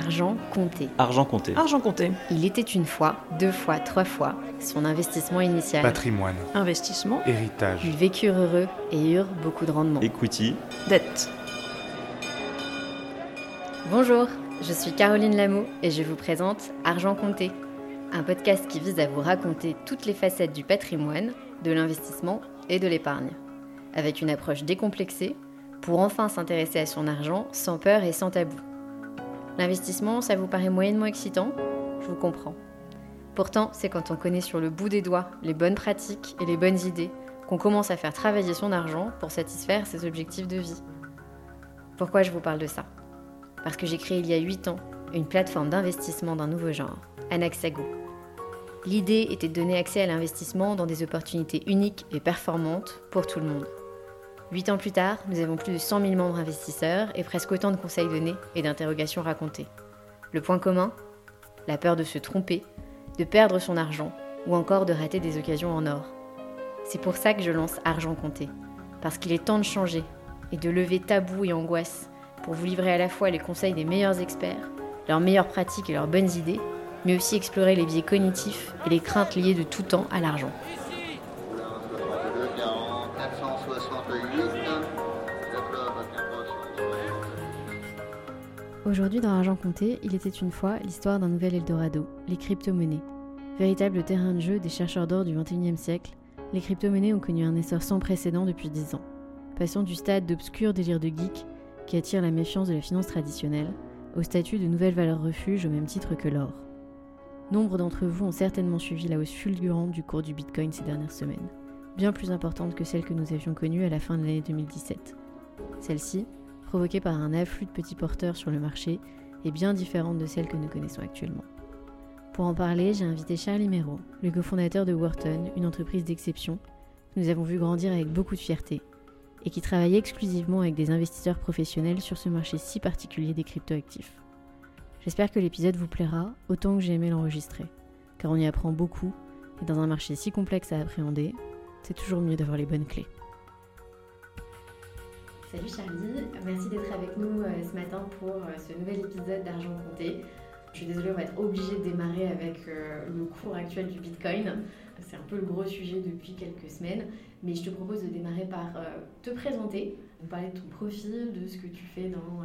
Argent compté. Argent compté. Argent compté. Il était une fois, deux fois, trois fois son investissement initial. Patrimoine. Investissement. Héritage. Ils vécurent heureux et eurent beaucoup de rendement. Equity. Dette. Bonjour, je suis Caroline Lameau et je vous présente Argent compté, un podcast qui vise à vous raconter toutes les facettes du patrimoine, de l'investissement et de l'épargne, avec une approche décomplexée pour enfin s'intéresser à son argent sans peur et sans tabou. L'investissement, ça vous paraît moyennement excitant? Je vous comprends. Pourtant, c'est quand on connaît sur le bout des doigts les bonnes pratiques et les bonnes idées qu'on commence à faire travailler son argent pour satisfaire ses objectifs de vie. Pourquoi je vous parle de ça? Parce que j'ai créé il y a 8 ans une plateforme d'investissement d'un nouveau genre, Anaxago. L'idée était de donner accès à l'investissement dans des opportunités uniques et performantes pour tout le monde. Huit ans plus tard, nous avons plus de 100 000 membres investisseurs et presque autant de conseils donnés et d'interrogations racontées. Le point commun La peur de se tromper, de perdre son argent ou encore de rater des occasions en or. C'est pour ça que je lance Argent Compté, parce qu'il est temps de changer et de lever tabous et angoisses pour vous livrer à la fois les conseils des meilleurs experts, leurs meilleures pratiques et leurs bonnes idées, mais aussi explorer les biais cognitifs et les craintes liées de tout temps à l'argent. Aujourd'hui dans Argent Compté, il était une fois l'histoire d'un nouvel Eldorado, les crypto-monnaies. Véritable terrain de jeu des chercheurs d'or du XXIe siècle, les crypto-monnaies ont connu un essor sans précédent depuis 10 ans, passant du stade d'obscur délire de geek qui attire la méfiance de la finance traditionnelle, au statut de nouvelle valeur refuge au même titre que l'or. Nombre d'entre vous ont certainement suivi la hausse fulgurante du cours du Bitcoin ces dernières semaines, bien plus importante que celle que nous avions connue à la fin de l'année 2017. Celle-ci, provoquée par un afflux de petits porteurs sur le marché, est bien différente de celle que nous connaissons actuellement. Pour en parler, j'ai invité Charlie Mero, le cofondateur de Wharton, une entreprise d'exception que nous avons vu grandir avec beaucoup de fierté et qui travaille exclusivement avec des investisseurs professionnels sur ce marché si particulier des cryptoactifs. J'espère que l'épisode vous plaira autant que j'ai aimé l'enregistrer, car on y apprend beaucoup, et dans un marché si complexe à appréhender, c'est toujours mieux d'avoir les bonnes clés. Salut Charlie, merci d'être avec nous euh, ce matin pour euh, ce nouvel épisode d'Argent Compté. Je suis désolée, on va être obligé de démarrer avec euh, le cours actuel du Bitcoin. C'est un peu le gros sujet depuis quelques semaines, mais je te propose de démarrer par te présenter, parler de ton profil, de ce que tu fais dans,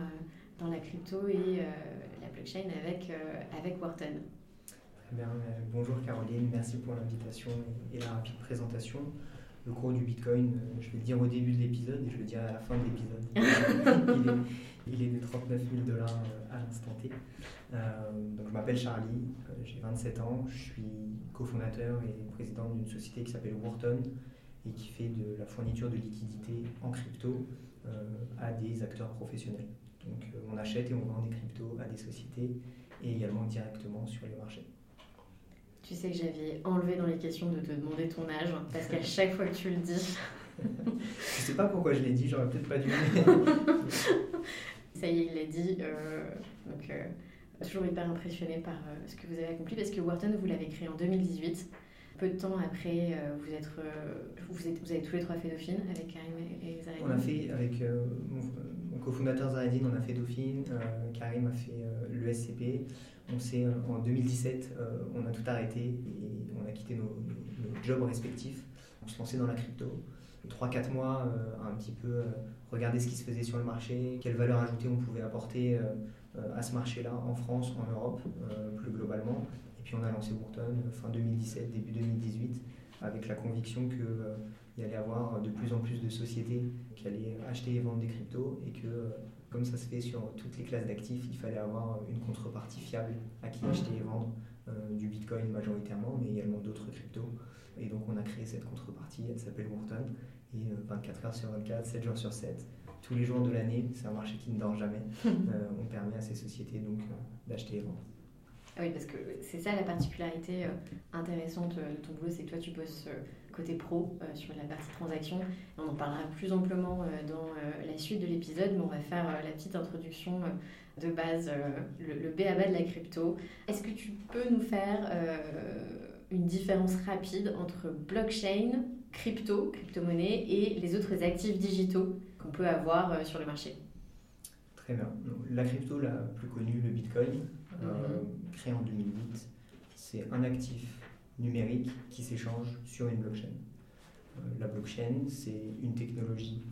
dans la crypto et la blockchain avec, avec Wharton. Très bien, bonjour Caroline, merci pour l'invitation et la rapide présentation le cours du Bitcoin, euh, je vais le dire au début de l'épisode et je le dirai à la fin de l'épisode. il, est, de 39 000 dollars euh, à l'instant T. Euh, donc je m'appelle Charlie, j'ai 27 ans, je suis cofondateur et président d'une société qui s'appelle Wharton et qui fait de la fourniture de liquidités en crypto à des acteurs professionnels. Donc on achète et on vend des cryptos à des sociétés et également directement sur les marchés. Tu sais que j'avais enlevé dans les questions de te demander ton âge, parce qu'à chaque fois que tu le dis. je sais pas pourquoi je l'ai dit, j'aurais peut-être pas dû. Ça y est, il l'a dit. Euh, donc, euh, toujours hyper impressionné par euh, ce que vous avez accompli, parce que Wharton, vous l'avez créé en 2018. Peu de temps après, vous, êtes, vous, êtes, vous avez tous les trois fait Dauphine avec Karim et Zaredine On a fait, avec mon, cofondateur Zaredine, on a fait Dauphine, Karim a fait l'ESCP. On sait, en 2017, euh, on a tout arrêté et on a quitté nos, jobs respectifs. On se lançait dans la crypto. 3-4 mois euh, un petit peu euh, regarder ce qui se faisait sur le marché, quelle valeur ajoutée on pouvait apporter à ce marché-là en France, en Europe, plus globalement. Et puis on a lancé Wharton fin 2017, début 2018, avec la conviction qu'il y allait avoir de plus en plus de sociétés qui allaient acheter et vendre des cryptos et que comme ça se fait sur toutes les classes d'actifs, il fallait avoir une contrepartie fiable à qui acheter et vendre euh, du Bitcoin majoritairement, mais également d'autres cryptos. Et donc on a créé cette contrepartie, elle s'appelle Wharton, et 24 euh, heures sur 24, 7 jours sur 7, tous les jours de l'année, c'est un marché qui ne dort jamais. Euh, on permet à ces sociétés donc d'acheter et vendre. Ah oui, parce que c'est ça la particularité intéressante de ton boulot, c'est que toi tu bosses côté pro euh, sur la partie transaction. On en parlera plus amplement euh, dans euh, la suite de l'épisode, mais on va faire la petite introduction de base, le, le B à bas de la crypto. Est-ce que tu peux nous faire une différence rapide entre blockchain, crypto, crypto-monnaie et les autres actifs digitaux qu'on peut avoir sur le marché? Très bien. la crypto la plus connue, le Bitcoin, euh, créé en 2008, c'est un actif numérique qui s'échange sur une blockchain. Euh, la blockchain, c'est une technologie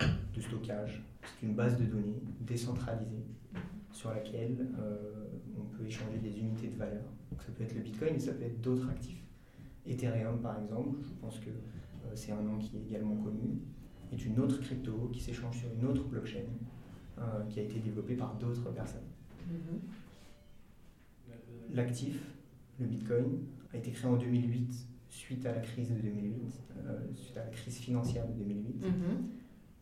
de stockage, c'est une base de données décentralisée sur laquelle euh, on peut échanger des unités de valeur. Donc ça peut être le Bitcoin, mais ça peut être d'autres actifs. Ethereum, par exemple, je pense que euh, c'est un nom qui est également connu, est une autre crypto qui s'échange sur une autre blockchain qui a été développée par d'autres personnes. Mhm. L'actif, le Bitcoin, a été créé en 2008 suite à la crise de 2008, euh, suite à la crise financière de 2008, Mhm.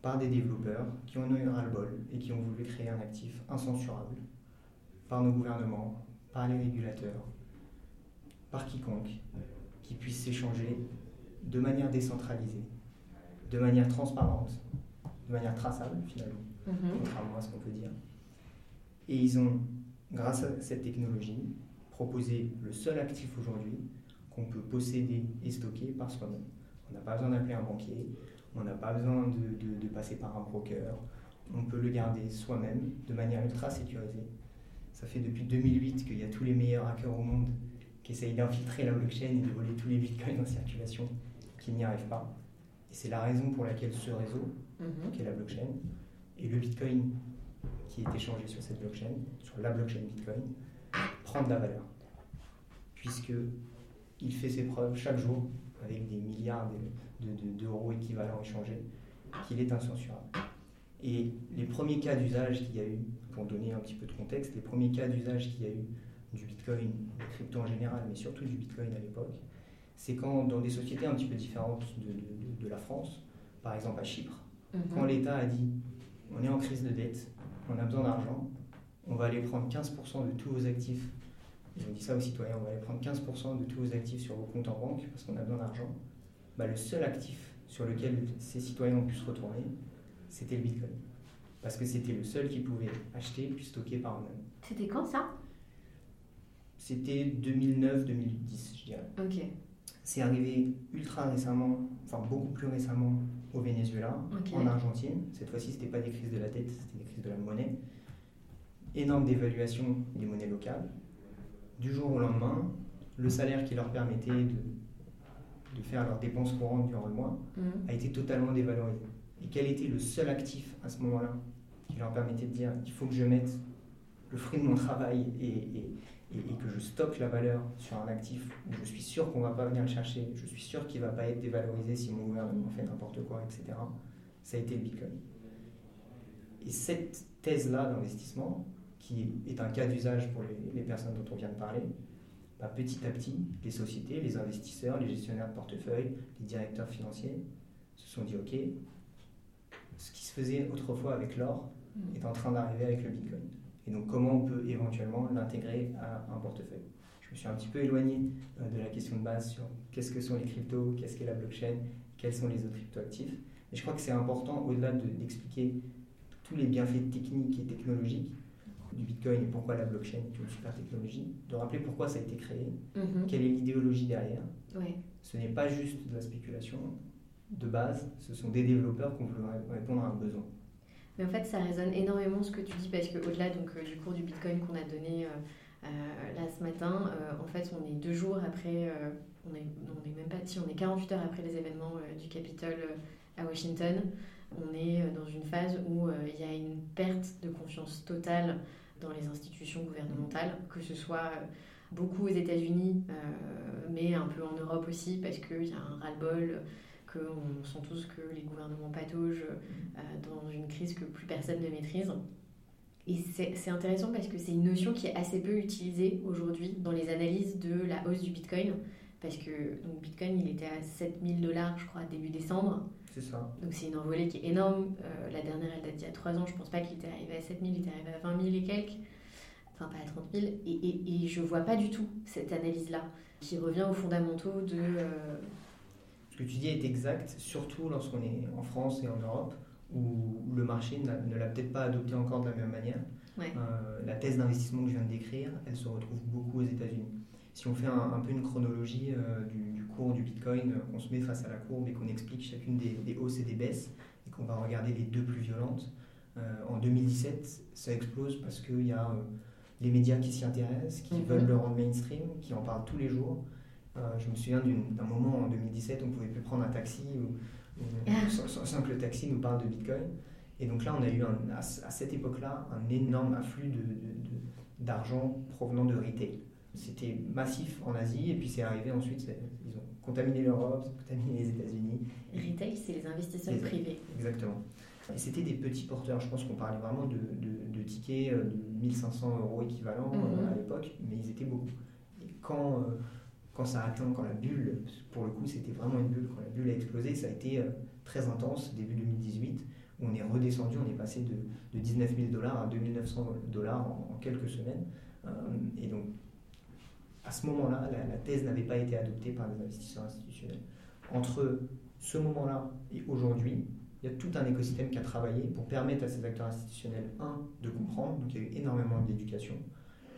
par des développeurs qui en ont eu ras-le-bol et qui ont voulu créer un actif incensurable par nos gouvernements, par les régulateurs, par quiconque, qui puisse s'échanger de manière décentralisée, de manière transparente, de manière traçable finalement Mhm. contrairement à ce qu'on peut dire. Et ils ont, grâce à cette technologie, proposé le seul actif aujourd'hui qu'on peut posséder et stocker par soi-même. On n'a pas besoin d'appeler un banquier, on n'a pas besoin de, de- de passer par un broker, on peut le garder soi-même de manière ultra sécurisée. Ça fait depuis 2008 qu'il y a tous les meilleurs hackers au monde qui essayent d'infiltrer la blockchain et de voler tous les bitcoins en circulation, qui n'y arrivent pas. Et c'est la raison pour laquelle ce réseau, Mhm. qui est la blockchain, et le Bitcoin qui est échangé sur cette blockchain, sur la blockchain Bitcoin, prend de la valeur. Puisque il fait ses preuves chaque jour avec des milliards de- de- de- d'euros équivalents échangés, qu'il est incensurable. Et les premiers cas d'usage qu'il y a eu, pour donner un petit peu de contexte, les premiers cas d'usage qu'il y a eu du Bitcoin, de crypto en général, mais surtout du Bitcoin à l'époque, c'est quand dans des sociétés un petit peu différentes de- de- de- de la France, par exemple à Chypre, Mhm. quand l'État a dit on est en crise de dette, on a besoin d'argent, on va aller prendre 15% de tous vos actifs. Ils ont dit ça aux citoyens, on va aller prendre 15% de tous vos actifs sur vos comptes en banque parce qu'on a besoin d'argent. Bah, le seul actif sur lequel ces citoyens ont pu se retourner, c'était le Bitcoin. Parce que c'était le seul qu'ils pouvaient acheter puis stocker par eux-mêmes. C'était quand ça? C'était 2009-2010, je dirais. Ok. C'est arrivé ultra récemment, enfin beaucoup plus récemment au Venezuela, en Argentine. Cette fois-ci, c'était pas des crises de la dette, c'était des crises de la monnaie. Énorme dévaluation des monnaies locales. Du jour au lendemain, le salaire qui leur permettait de, de faire leurs dépenses courantes durant le mois Mhm. a été totalement dévalorisé. Et quel était le seul actif à ce moment-là qui leur permettait de dire il faut que je mette le fruit de mon travail et, et- et- et que je stocke la valeur sur un actif où je suis sûr qu'on ne va pas venir le chercher, je suis sûr qu'il ne va pas être dévalorisé si mon gouvernement fait n'importe quoi, etc. Ça a été le Bitcoin. Et cette thèse-là d'investissement, qui est un cas d'usage pour les, les personnes dont on vient de parler, bah, petit à petit, les sociétés, les investisseurs, les gestionnaires de portefeuille, les directeurs financiers se sont dit ok, ce qui se faisait autrefois avec l'or Mhm. est en train d'arriver avec le Bitcoin. Et donc comment on peut éventuellement l'intégrer à un portefeuille? Je me suis un petit peu éloigné euh, de la question de base sur qu'est-ce que sont les cryptos, qu'est-ce qu'est la blockchain, quels sont les autres cryptoactifs. Mais je crois que c'est important, au-delà de- d'expliquer tous les bienfaits techniques et technologiques du Bitcoin et pourquoi la blockchain est une super technologie, de rappeler pourquoi ça a été créé, Mhm. quelle est l'idéologie derrière. Ouais. Ce n'est pas juste de la spéculation de base, ce sont des développeurs qui veulent répondre à un besoin. Mais en fait, ça résonne énormément ce que tu dis parce qu'au-delà donc euh, du cours du Bitcoin qu'on a donné euh, euh, là ce matin, en fait, on est deux jours après, on est, non, on est même pas, si, on est 48 heures après les événements du Capitole à Washington. On est dans une phase où euh, il y a une perte de confiance totale dans les institutions gouvernementales, que ce soit euh, beaucoup aux États-Unis, euh, mais un peu en Europe aussi, parce qu'il y a un ras-le-bol, qu'on sent tous que les gouvernements pataugent euh, dans une crise que plus personne ne maîtrise. Et c'est c'est intéressant parce que c'est une notion qui est assez peu utilisée aujourd'hui dans les analyses de la hausse du Bitcoin. Parce que donc Bitcoin, il était à 7000 dollars, je crois, début décembre. C'est ça. Donc c'est une envolée qui est énorme. Euh, la dernière, elle date d'il y a 3 ans. Je pense pas qu'il était arrivé à 7000, il était arrivé à 20 000 et quelques. Enfin, pas à 30 000. Et, et, et je vois pas du tout cette analyse-là qui revient aux fondamentaux de. euh, Ce que tu dis est exact, surtout lorsqu'on est en France et en Europe, où le marché ne l'a peut-être pas adopté encore de la même manière. Ouais. Euh, la thèse d'investissement que je viens de décrire, elle se retrouve beaucoup aux États-Unis. Si on fait un, un peu une chronologie du, du cours du Bitcoin, euh, qu'on se met face à la courbe et qu'on explique chacune des, des hausses et des baisses, et qu'on va regarder les deux plus violentes, en 2017, ça explose parce qu'il y a les médias qui s'y intéressent, qui Mhm. veulent le rendre mainstream, qui en parlent tous les jours. je me souviens d'un moment en 2017 où on ne pouvait plus prendre un taxi ou, ou sans, sans- sans que le taxi nous parle de Bitcoin. Et donc là, on a eu un- à, à cette époque-là un énorme afflux de- de- de- d'argent provenant de retail. C'était massif en Asie et puis c'est arrivé ensuite, ils ont contaminé l'Europe, contaminé les États-Unis. Retail, c'est les investisseurs Les- privés. Exactement. Et c'était des petits porteurs, je pense qu'on parlait vraiment de, de- de tickets euh, de 1500 euros équivalent euh, Mhm. à l'époque, mais ils étaient beaucoup. Et quand, euh, quand ça a atteint, quand la bulle, pour le coup c'était vraiment une bulle, quand la bulle a explosé, ça a été euh, très intense, début 2018, où on est redescendu, on est passé de, de 19 000 dollars à 2900 dollars en, en quelques semaines. Euh, et donc, à ce moment-là, la, thèse n'avait pas été adoptée par les investisseurs institutionnels. Entre ce moment-là et aujourd'hui, il y a tout un écosystème qui a travaillé pour permettre à ces acteurs institutionnels, un, de comprendre, donc il y a eu énormément d'éducation,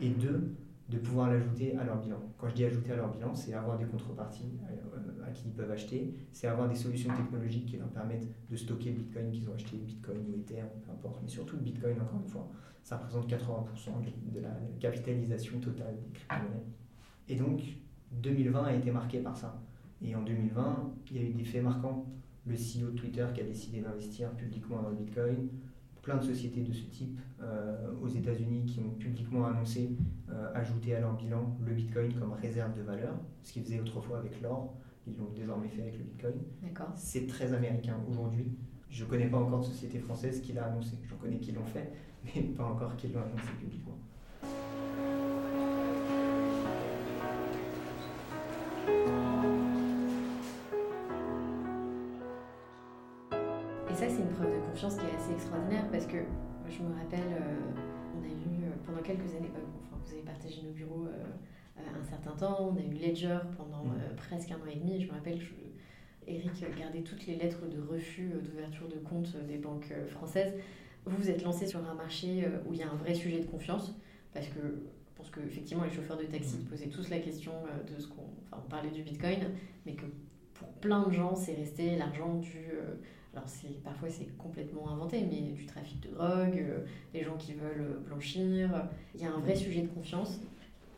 et deux, de pouvoir l'ajouter à leur bilan. Quand je dis ajouter à leur bilan, c'est avoir des contreparties à, à qui ils peuvent acheter, c'est avoir des solutions technologiques qui leur permettent de stocker le Bitcoin qu'ils ont acheté, Bitcoin ou Ether, peu importe, mais surtout Bitcoin, encore une fois, ça représente 80% de la capitalisation totale des crypto-monnaies. Et donc, 2020 a été marqué par ça. Et en 2020, il y a eu des faits marquants. Le CEO de Twitter qui a décidé d'investir publiquement dans le Bitcoin, plein de sociétés de ce type euh, aux États-Unis qui ont publiquement annoncé euh, ajouter à leur bilan le Bitcoin comme réserve de valeur, ce qu'ils faisaient autrefois avec l'or. Ils l'ont désormais fait avec le Bitcoin. C'est très américain aujourd'hui. Je ne connais pas encore de société française qui l'a annoncé. J'en connais qui l'ont fait, mais pas encore qui l'ont annoncé publiquement. Preuve de confiance qui est assez extraordinaire parce que je me rappelle, euh, on a eu euh, pendant quelques années, euh, enfin, vous avez partagé nos bureaux euh, un certain temps, on a eu Ledger pendant Mm. presque un an et demi. Je me rappelle, je, Eric gardait toutes les lettres de refus d'ouverture de compte des banques françaises. Vous vous êtes lancé sur un marché où il y a un vrai sujet de confiance parce que je pense qu'effectivement, les chauffeurs de taxi posaient tous la question de ce qu'on. Enfin, on parlait du bitcoin, mais que pour plein de gens, c'est resté l'argent du. euh, alors c'est parfois c'est complètement inventé, mais du trafic de drogue, euh, des gens qui veulent euh, blanchir. Il y a un vrai sujet de confiance.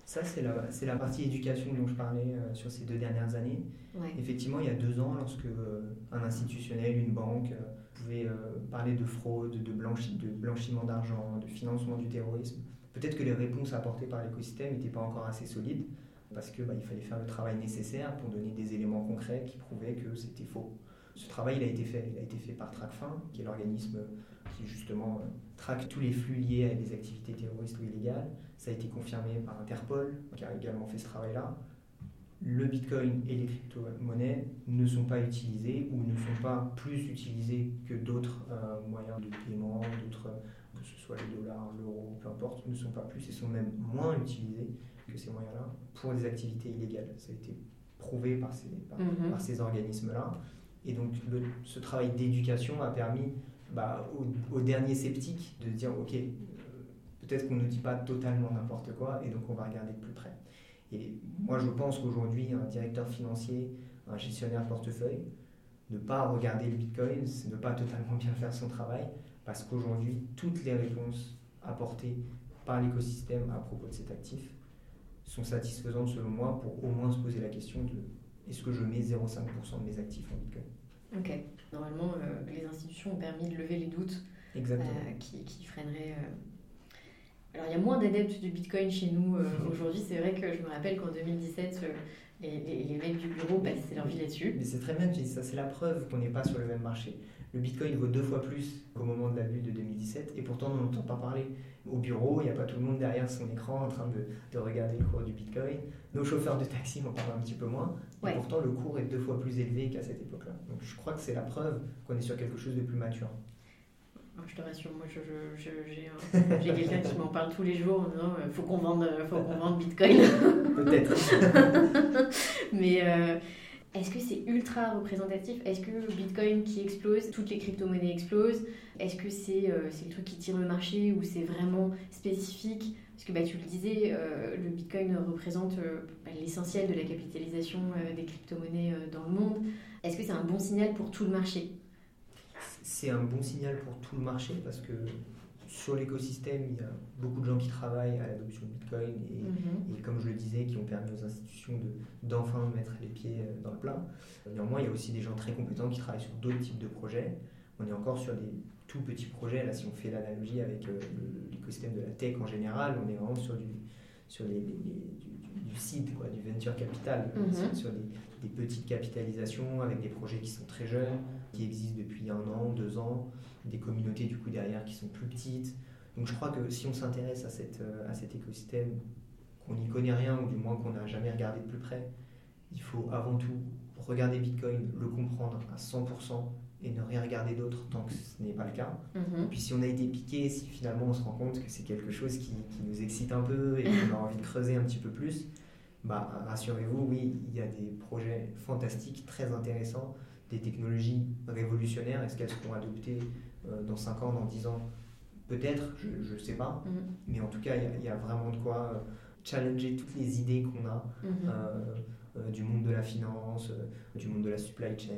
Ça, c'est la, c'est la partie éducation dont je parlais euh, sur ces deux dernières années. Ouais. Effectivement, il y a deux ans, lorsque euh, un institutionnel, une banque, pouvait parler de fraude, de, blanchi- de blanchiment d'argent, de financement du terrorisme, peut-être que les réponses apportées par l'écosystème n'étaient pas encore assez solides, parce qu'il bah, il fallait faire le travail nécessaire pour donner des éléments concrets qui prouvaient que c'était faux. Ce travail, il a été fait. Il a été fait par TRACFIN, qui est l'organisme qui justement euh, traque tous les flux liés à des activités terroristes ou illégales. Ça a été confirmé par Interpol, qui a également fait ce travail-là. Le Bitcoin et les crypto-monnaies ne sont pas utilisés ou ne sont pas plus utilisés que d'autres euh, moyens de paiement, d'autres, que ce soit le dollar, l'euro, peu importe, ne sont pas plus et sont même moins utilisés que ces moyens-là pour des activités illégales. Ça a été prouvé par ces, par, Mhm. par ces organismes-là. Et donc ce travail d'éducation a permis bah, aux, derniers sceptiques de dire ok, euh, peut-être qu'on ne dit pas totalement n'importe quoi et donc on va regarder de plus près. Et moi je pense qu'aujourd'hui un directeur financier, un gestionnaire de portefeuille, ne pas regarder le Bitcoin, c'est ne pas totalement bien faire son travail parce qu'aujourd'hui toutes les réponses apportées par l'écosystème à propos de cet actif sont satisfaisantes selon moi pour au moins se poser la question de est-ce que je mets 0,5% de mes actifs en Bitcoin? Ok. Normalement, euh, les institutions ont permis de lever les doutes euh, qui, qui freineraient. euh. Alors, il y a moins d'adeptes du Bitcoin chez nous aujourd'hui. C'est vrai que je me rappelle qu'en 2017, euh, les, les, les mecs du bureau passaient leur vie là-dessus. Mais c'est très bien, ça c'est la preuve qu'on n'est pas sur le même marché. Le Bitcoin vaut deux fois plus qu'au moment de la bulle de 2017 et pourtant on n'entend pas parler. Au bureau, il n'y a pas tout le monde derrière son écran en train de, de regarder le cours du Bitcoin. Nos chauffeurs de taxi en parlent un petit peu moins. Ouais. Et pourtant le cours est deux fois plus élevé qu'à cette époque-là. Donc je crois que c'est la preuve qu'on est sur quelque chose de plus mature. Je te rassure, moi, je, je- je- j'ai un- j'ai quelqu'un qui m'en parle tous les jours en disant euh, faut qu'on vende, euh, faut qu'on vende Bitcoin. Peut-être. Mais euh, est-ce que c'est ultra représentatif? Est-ce que le Bitcoin qui explose, toutes les crypto-monnaies explosent? Est-ce que c'est euh, c'est le truc qui tire le marché ou c'est vraiment spécifique? Parce que bah, tu le disais, euh, le Bitcoin représente euh, bah, l'essentiel de la capitalisation des crypto-monnaies dans le monde. Est-ce que c'est un bon signal pour tout le marché? C'est un bon signal pour tout le marché parce que sur l'écosystème, il y a beaucoup de gens qui travaillent à l'adoption de Bitcoin et, Mhm. et comme je le disais, qui ont permis aux institutions de- d'enfin mettre les pieds euh, dans le plat. Néanmoins, il y a aussi des gens très compétents qui travaillent sur d'autres types de projets. On est encore sur des tout petits projets. Là, si on fait l'analogie avec euh, l'écosystème de la tech en général, on est vraiment sur du, sur les, les- les- du, seed, quoi, du venture capital, Mhm. sur, sur des, des petites capitalisations avec des projets qui sont très jeunes, qui existent depuis un an, deux ans, des communautés du coup derrière qui sont plus petites. Donc je crois que si on s'intéresse à, cette, euh, à cet écosystème, qu'on n'y connaît rien ou du moins qu'on n'a jamais regardé de plus près, il faut avant tout regarder Bitcoin, le comprendre à 100% et ne rien regarder d'autre tant que ce n'est pas le cas. Et Mhm. puis si on a été piqué, si finalement on se rend compte que c'est quelque chose qui, qui nous excite un peu et qu'on a envie de creuser un petit peu plus, bah, rassurez-vous, oui, il y a des projets fantastiques, très intéressants, des technologies révolutionnaires. Est-ce qu'elles seront adoptées euh, dans 5 ans, dans 10 ans? Peut-être, je ne sais pas. Mhm. Mais en tout cas, il y a- il y, a vraiment de quoi euh, challenger toutes les idées qu'on a Mhm. euh, euh, du monde de la finance, du monde de la supply chain.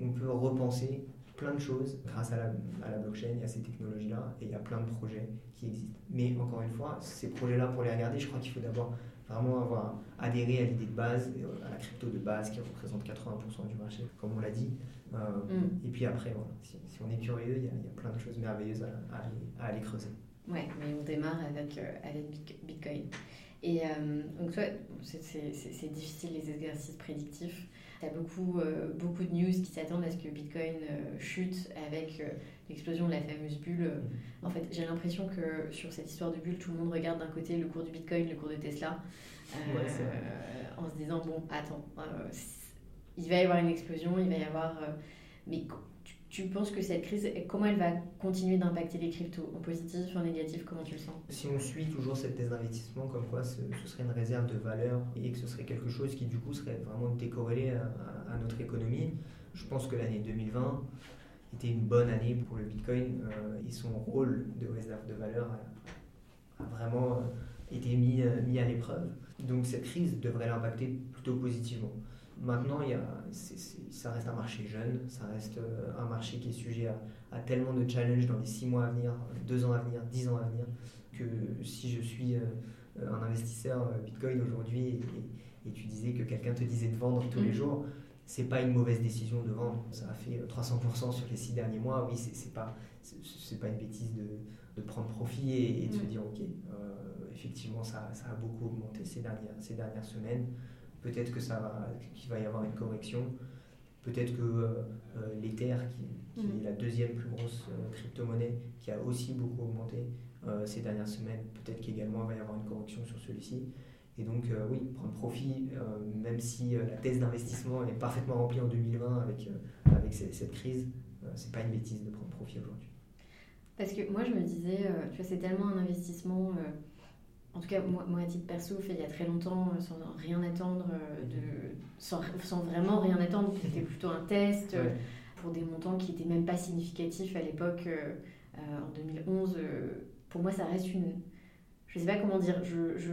On peut repenser plein de choses grâce à la, à la blockchain et à ces technologies-là, et il y a plein de projets qui existent. Mais encore une fois, ces projets-là, pour les regarder, je crois qu'il faut d'abord vraiment avoir adhéré à l'idée de base, à la crypto de base qui représente 80% du marché, comme on l'a dit. Euh, Mhm. Et puis après, voilà, si, si on est curieux, il y, a, il y a plein de choses merveilleuses à, à aller, à aller creuser. Ouais, mais on démarre avec, euh, avec Bit- Bitcoin. Et euh, donc, toi, c'est difficile les exercices prédictifs. Tu as beaucoup, euh, beaucoup de news qui s'attendent à ce que Bitcoin euh, chute avec euh, l'explosion de la fameuse bulle. En fait, j'ai l'impression que sur cette histoire de bulle, tout le monde regarde d'un côté le cours du Bitcoin, le cours de Tesla, Ouais, en se disant bon, attends, il va y avoir une explosion, il va y avoir. mais tu, penses que cette crise, comment elle va continuer d'impacter les cryptos En positif, en négatif Comment tu le sens? Si on suit toujours cette thèse d'investissement, comme quoi ce, serait une réserve de valeur et que ce serait quelque chose qui du coup serait vraiment décorrélé à, notre économie, je pense que l'année 2020 était une bonne année pour le Bitcoin euh, et son rôle de réserve de valeur a, a vraiment euh, été mis, euh, mis à l'épreuve. Donc cette crise devrait l'impacter plutôt positivement. Maintenant, il y a, ça reste un marché jeune, ça reste euh, un marché qui est sujet à, à tellement de challenges dans les 6 mois à venir, 2 ans à venir, 10 ans à venir, que si je suis euh, un investisseur euh, Bitcoin aujourd'hui et, et tu disais que quelqu'un te disait de vendre tous les Mhm. jours, c'est pas une mauvaise décision de vendre. Ça a fait euh, 300% sur les 6 derniers mois. Oui, c'est pas, c'est- pas une bêtise de, de prendre profit et, et de se Mhm. dire ok, euh, effectivement, ça, ça a beaucoup augmenté ces dernières, ces dernières semaines. Peut-être que ça va, qu'il va y avoir une correction. Peut-être que euh, euh, l'Ether, qui, qui Mhm. est la deuxième plus grosse euh, crypto-monnaie, qui a aussi beaucoup augmenté euh, ces dernières semaines, peut-être qu'également il va y avoir une correction sur celui-ci. Et donc, oui, prendre profit, même si la thèse d'investissement est parfaitement remplie en 2020 avec, avec cette, crise, c'est pas une bêtise de prendre profit aujourd'hui. Parce que moi, je me disais, tu vois, c'est tellement un investissement. En tout cas, moi, moi, à titre perso, fait il y a très longtemps, euh, sans rien attendre, euh, de, sans, sans vraiment rien attendre. C'était plutôt un test euh, Ouais. pour des montants qui n'étaient même pas significatifs à l'époque, euh, en 2011. euh, pour moi, ça reste une. Je sais pas comment dire. Je. je...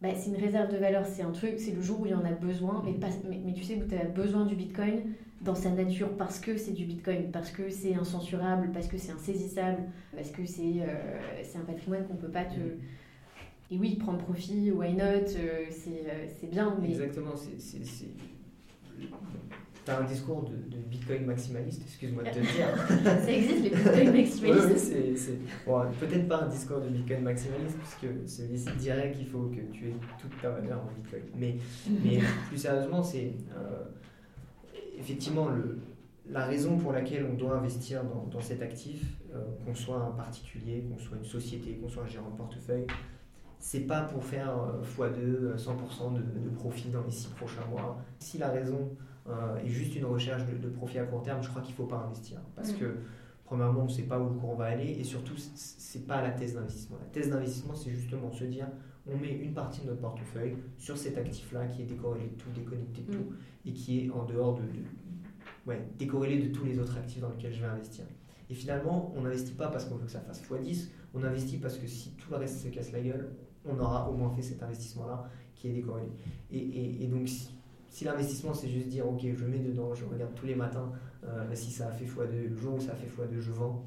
Bah, c'est une réserve de valeur, c'est un truc, c'est le jour où il y en a besoin, mais, pas, mais, mais tu sais, où tu as besoin du bitcoin dans sa nature parce que c'est du bitcoin, parce que c'est incensurable, parce que c'est insaisissable, parce que c'est euh, un patrimoine qu'on peut pas te. Et oui, prendre profit, why not, euh, c'est euh, bien, mais. Exactement, c'est. T'as un discours de, de Bitcoin maximaliste, excuse-moi de te dire. Ça existe, les bitcoins Oui, maximalistes. oui, bon, peut-être pas un discours de Bitcoin maximaliste, puisque celui-ci dirait qu'il faut que tu aies toute ta valeur en Bitcoin. Mais, mais plus sérieusement, c'est euh, effectivement le, la raison pour laquelle on doit investir dans, dans cet actif, euh, qu'on soit un particulier, qu'on soit une société, qu'on soit un gérant de portefeuille, c'est pas pour faire euh, x2, euh, 100% de, de profit dans les six prochains mois. Si la raison euh, est juste une recherche de, de profit à court terme, je crois qu'il faut pas investir. Parce Mhm. que, premièrement, on ne sait pas où le cours va aller, et surtout, c- c'est pas la thèse d'investissement. La thèse d'investissement, c'est justement se dire, on met une partie de notre portefeuille sur cet actif-là qui est décorrélé de tout, déconnecté de tout, et qui est en dehors de, de- ouais, décorrélé de tous les autres actifs dans lesquels je vais investir. Et finalement, on n'investit pas parce qu'on veut que ça fasse x10, on investit parce que si tout le reste se casse la gueule, on aura au moins fait cet investissement-là qui est décorrélé. Et, et- et donc, si- si l'investissement c'est juste dire ok je mets dedans, je regarde tous les matins euh, si ça a fait x2, le jour où ça a fait x2 je vends,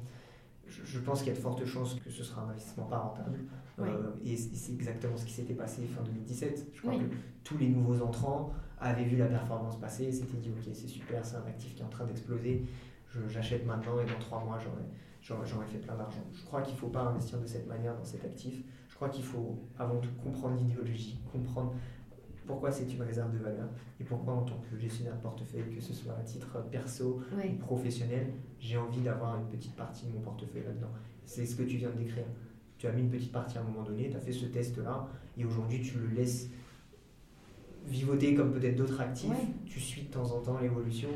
je, pense qu'il y a de fortes chances que ce sera un investissement pas rentable. Euh, et c'est exactement ce qui s'était passé fin 2017. Je crois que tous les nouveaux entrants avaient vu la performance passer et s'étaient dit ok c'est super, c'est un actif qui est en train d'exploser, j'achète maintenant et dans trois mois j'aurais fait plein d'argent. Je crois qu'il ne faut pas investir de cette manière dans cet actif. Je crois qu'il faut avant tout comprendre l'idéologie, comprendre pourquoi c'est une réserve de valeur et pourquoi en tant que gestionnaire de portefeuille, que ce soit à titre perso ou professionnel, j'ai envie d'avoir une petite partie de mon portefeuille là-dedans? C'est ce que tu viens de décrire. Tu as mis une petite partie à un moment donné, tu as fait ce test-là et aujourd'hui tu le laisses vivoter comme peut-être d'autres actifs. Tu suis de temps en temps l'évolution,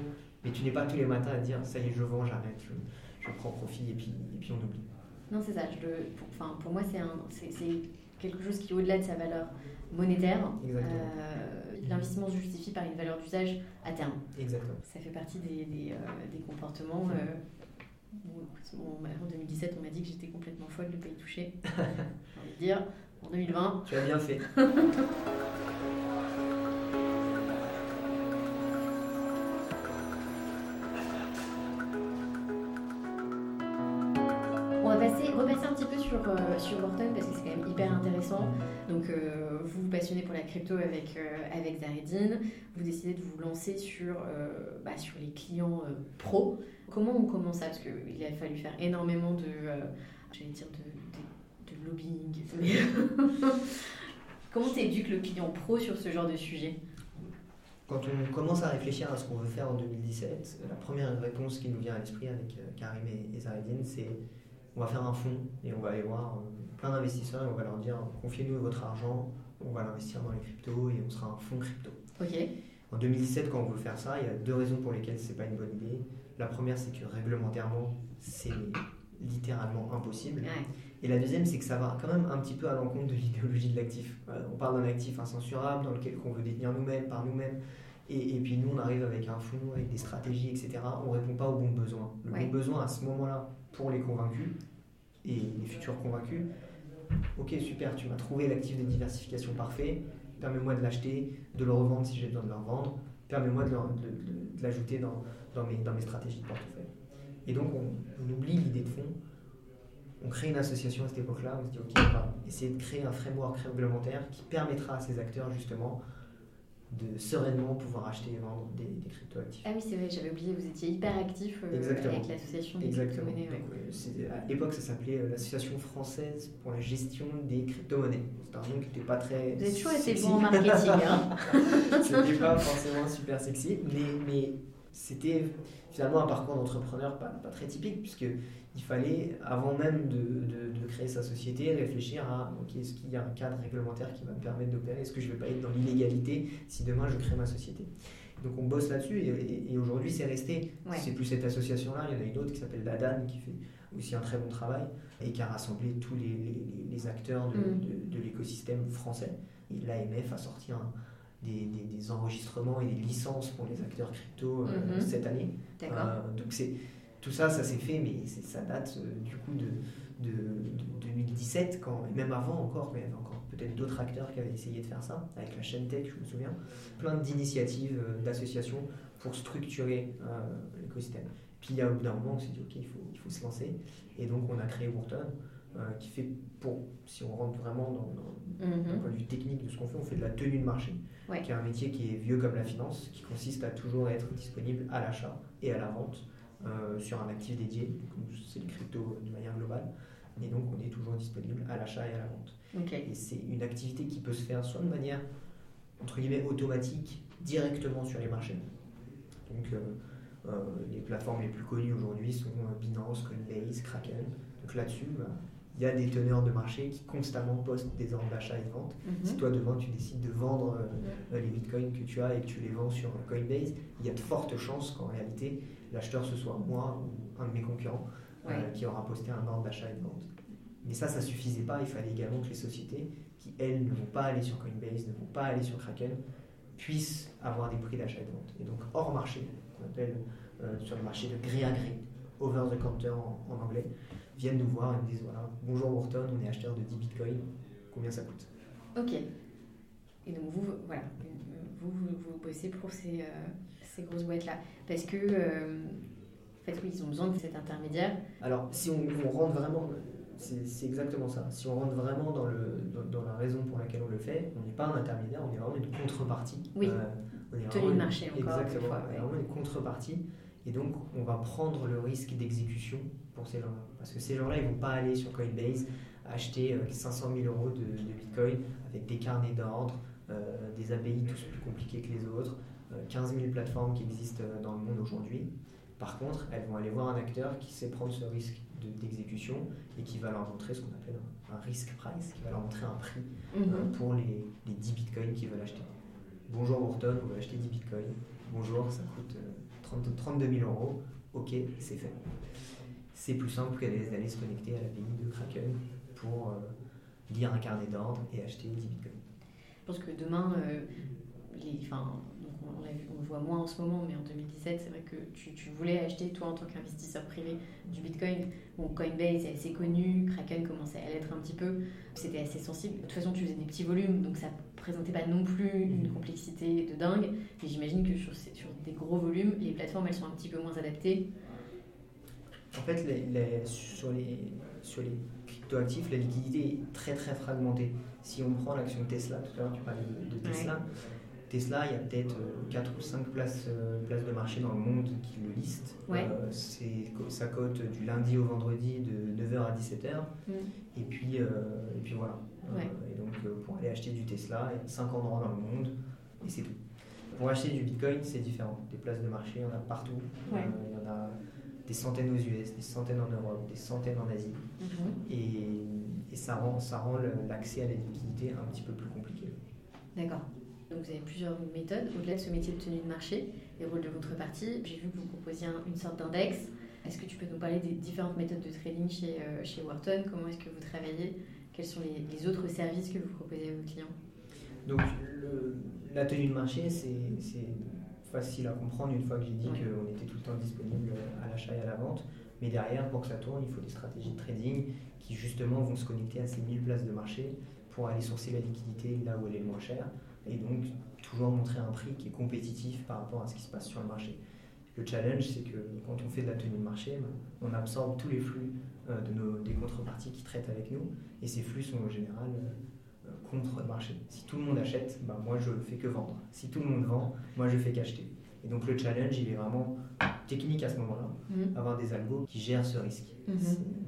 mais tu n'es pas tous les matins à dire ça y est, je vends, j'arrête, je, prends profit et puis, et puis on oublie. Non, c'est ça. Je pour, enfin, pour moi, c'est quelque chose qui, au-delà de sa valeur monétaire, euh, l'investissement se justifie par une valeur d'usage à terme. Exactement. Ça fait partie des, des, euh, des comportements. Euh, en 2017, on m'a dit que j'étais complètement folle de ne pas y toucher. J'ai envie de dire, en 2020. Tu as bien fait. sur, euh, Wharton parce que c'est quand même hyper intéressant. Donc, euh, vous vous passionnez pour la crypto avec, euh, avec Zaredine. Vous décidez de vous lancer sur, bah, sur les clients pro. Comment on commence ça? Parce qu'il a fallu faire énormément de, j'allais dire, de, de, lobbying. Comment tu éduques le client pro sur ce genre de sujet? Quand on commence à réfléchir à ce qu'on veut faire en 2017, la première réponse qui nous vient à l'esprit avec Karim et, Zaredine, c'est on va faire un fonds et on va aller voir euh, plein d'investisseurs et on va leur dire confiez-nous votre argent, on va l'investir dans les cryptos et on sera un fonds crypto. En 2017, quand on veut faire ça, il y a deux raisons pour lesquelles c'est pas une bonne idée. La première, c'est que réglementairement, c'est littéralement impossible. Et la deuxième, c'est que ça va quand même un petit peu à l'encontre de l'idéologie de l'actif. Euh, on parle d'un actif incensurable dans lequel on veut détenir nous-mêmes, par nous-mêmes. Et, puis nous, on arrive avec un fonds, avec des stratégies, etc. On ne répond pas aux bons besoins. Le bon besoin à ce moment-là, pour les convaincus et les futurs convaincus. Ok, super, tu m'as trouvé l'actif de diversification parfait. Permets-moi de l'acheter, de le revendre si j'ai besoin de le revendre. Permets-moi de, l'ajouter dans, dans, mes, dans mes stratégies de portefeuille. Et donc, on, oublie l'idée de fond. On crée une association à cette époque-là. On se dit, ok, on va essayer de créer un framework réglementaire qui permettra à ces acteurs, justement, de sereinement pouvoir acheter et vendre des, des crypto-actifs. Ah oui, c'est vrai, j'avais oublié, vous étiez hyper actif euh, avec l'association des crypto-monnaies. Ouais. à l'époque, ça s'appelait euh, l'Association française pour la gestion des crypto-monnaies. C'était un nom qui n'était pas très. Vous avez toujours été bon en marketing. hein C'était pas forcément super sexy, mais, mais c'était finalement un parcours d'entrepreneur pas, pas, très typique, puisque il fallait, avant même de, de, créer sa société, réfléchir à ok, est-ce qu'il y a un cadre réglementaire qui va me permettre d'opérer? Est-ce que je ne vais pas être dans l'illégalité si demain je crée ma société? Donc on bosse là-dessus et, aujourd'hui c'est resté. C'est plus cette association-là, il y en a une autre qui s'appelle l'ADAN qui fait aussi un très bon travail et qui a rassemblé tous les, les, acteurs de, mm. de l'écosystème français. Et l'AMF a sorti un, des, des, enregistrements et des licences pour les acteurs crypto euh, mm-hmm. cette année. Euh, donc c'est tout ça, ça s'est fait, mais ça date euh, du coup de, de, 2017, quand, même avant encore, mais il y avait encore peut-être d'autres acteurs qui avaient essayé de faire ça, avec la chaîne Tech, je me souviens, plein d'initiatives, euh, d'associations pour structurer euh, l'écosystème. Puis il y a au bout d'un moment, on s'est dit, ok, il faut, il faut se lancer, et donc on a créé Wharton, qui fait, pour, si on rentre vraiment dans, dans, mm-hmm. point de vue technique de ce qu'on fait, on fait de la tenue de marché, qui est un métier qui est vieux comme la finance, qui consiste à toujours être disponible à l'achat et à la vente euh, sur un actif dédié. C'est le crypto de manière globale. Et donc, on est toujours disponible à l'achat et à la vente. Et c'est une activité qui peut se faire soit de manière, entre guillemets, automatique, directement sur les marchés. Donc, euh, euh, les plateformes les plus connues aujourd'hui sont Binance, Coinbase, Kraken. Donc là-dessus, bah, il y a des teneurs de marché qui constamment postent des ordres d'achat et de vente. Mhm. Si toi demain tu décides de vendre les bitcoins que tu as et que tu les vends sur Coinbase, il y a de fortes chances qu'en réalité l'acheteur ce soit moi ou un de mes concurrents euh, qui aura posté un ordre d'achat et de vente. Mais ça, ça suffisait pas. Il fallait également que les sociétés qui, elles, ne vont pas aller sur Coinbase, ne vont pas aller sur Kraken, puissent avoir des prix d'achat et de vente. Et donc, hors marché, qu'on appelle euh, sur le marché de gré à gré, over the counter en, anglais, viennent nous voir et nous disent voilà, bonjour Wharton, on est acheteur de 10 bitcoins, combien ça coûte? Ok. Et donc vous, voilà, vous, vous, bossez pour ces, ces grosses boîtes-là. Parce que, en fait, oui, ils ont besoin de cet intermédiaire. Alors, si on, on rentre vraiment, c'est exactement ça. Si on rentre vraiment dans, le, dans, la raison pour laquelle on le fait, on n'est pas un intermédiaire, on est vraiment une contrepartie. Oui, tenue de marché encore. Exactement, on est vraiment une contrepartie. Et donc, on va prendre le risque d'exécution pour ces gens-là. Parce que ces gens-là, ils ne vont pas aller sur Coinbase acheter 500 euh, 000 euros de, Bitcoin avec des carnets d'ordre, euh, des API tous plus compliqués que les autres, 15 euh, 000 plateformes qui existent dans le monde aujourd'hui. Par contre, elles vont aller voir un acteur qui sait prendre ce risque d'exécution et qui va leur montrer ce qu'on appelle un, risk price, qui va leur montrer un prix mhm. pour les, les, 10 bitcoins qu'ils veulent acheter. Bonjour Wharton, on veut acheter 10 bitcoins. Bonjour, ça coûte 32 000 euros. Ok, c'est fait. C'est plus simple qu'aller se connecter à la l'API de Kraken pour euh, lire un carnet d'ordre et acheter 10 bitcoins. Je pense que demain, euh, les, on, on, le voit moins en ce moment, mais en 2017, c'est vrai que tu, tu, voulais acheter, toi, en tant qu'investisseur privé, du Bitcoin. Bon, Coinbase est assez connu, Kraken commençait à l'être un petit peu. C'était assez sensible. De toute façon, tu faisais des petits volumes, donc ça présentait pas non plus une complexité de dingue. Et j'imagine que sur, sur des gros volumes, les plateformes, elles sont un petit peu moins adaptées. En fait, les, sur, les, sur les cryptoactifs, la liquidité est très très fragmentée. Si on prend l'action Tesla, tout à l'heure tu parlais de, Tesla, Tesla, il y a peut-être 4 euh, ou 5 places, euh, places de marché dans le monde qui le listent. Euh, c'est, ça cote du lundi au vendredi de 9h à 17h. Mm. Et, puis, et puis voilà. et donc pour aller acheter du Tesla, il y a 5 endroits dans le monde et c'est tout. Pour acheter du Bitcoin, c'est différent. Des places de marché, il y en a partout. il y en a des centaines aux US, des centaines en Europe, des centaines en Asie. Mm-hmm. Et, et, ça rend, ça rend l'accès à la liquidité un petit peu plus compliqué. D'accord. Donc vous avez plusieurs méthodes au-delà de ce métier de tenue de marché et rôle de contrepartie. J'ai vu que vous proposiez une sorte d'index. Est-ce que tu peux nous parler des différentes méthodes de trading chez, euh, chez Wharton? Comment est-ce que vous travaillez? Quels sont les, autres services que vous proposez à vos clients? Donc la tenue de marché, c'est facile à comprendre une fois que j'ai dit qu'on était tout le temps disponible à l'achat et à la vente. Mais derrière, pour que ça tourne, il faut des stratégies de trading qui justement vont se connecter à ces 1000 places de marché pour aller sourcer la liquidité là où elle est le moins chère et donc toujours montrer un prix qui est compétitif par rapport à ce qui se passe sur le marché. Le challenge, c'est que quand on fait de la tenue de marché, on absorbe tous les flux euh, de nos, des contreparties qui traitent avec nous, et ces flux sont en général euh, contre le marché. Si tout le monde achète, ben, moi je ne fais que vendre. Si tout le monde vend, moi je fais qu'acheter. Et donc le challenge, il est vraiment technique à ce moment-là, mmh. avoir des algos qui gèrent ce risque. Mmh.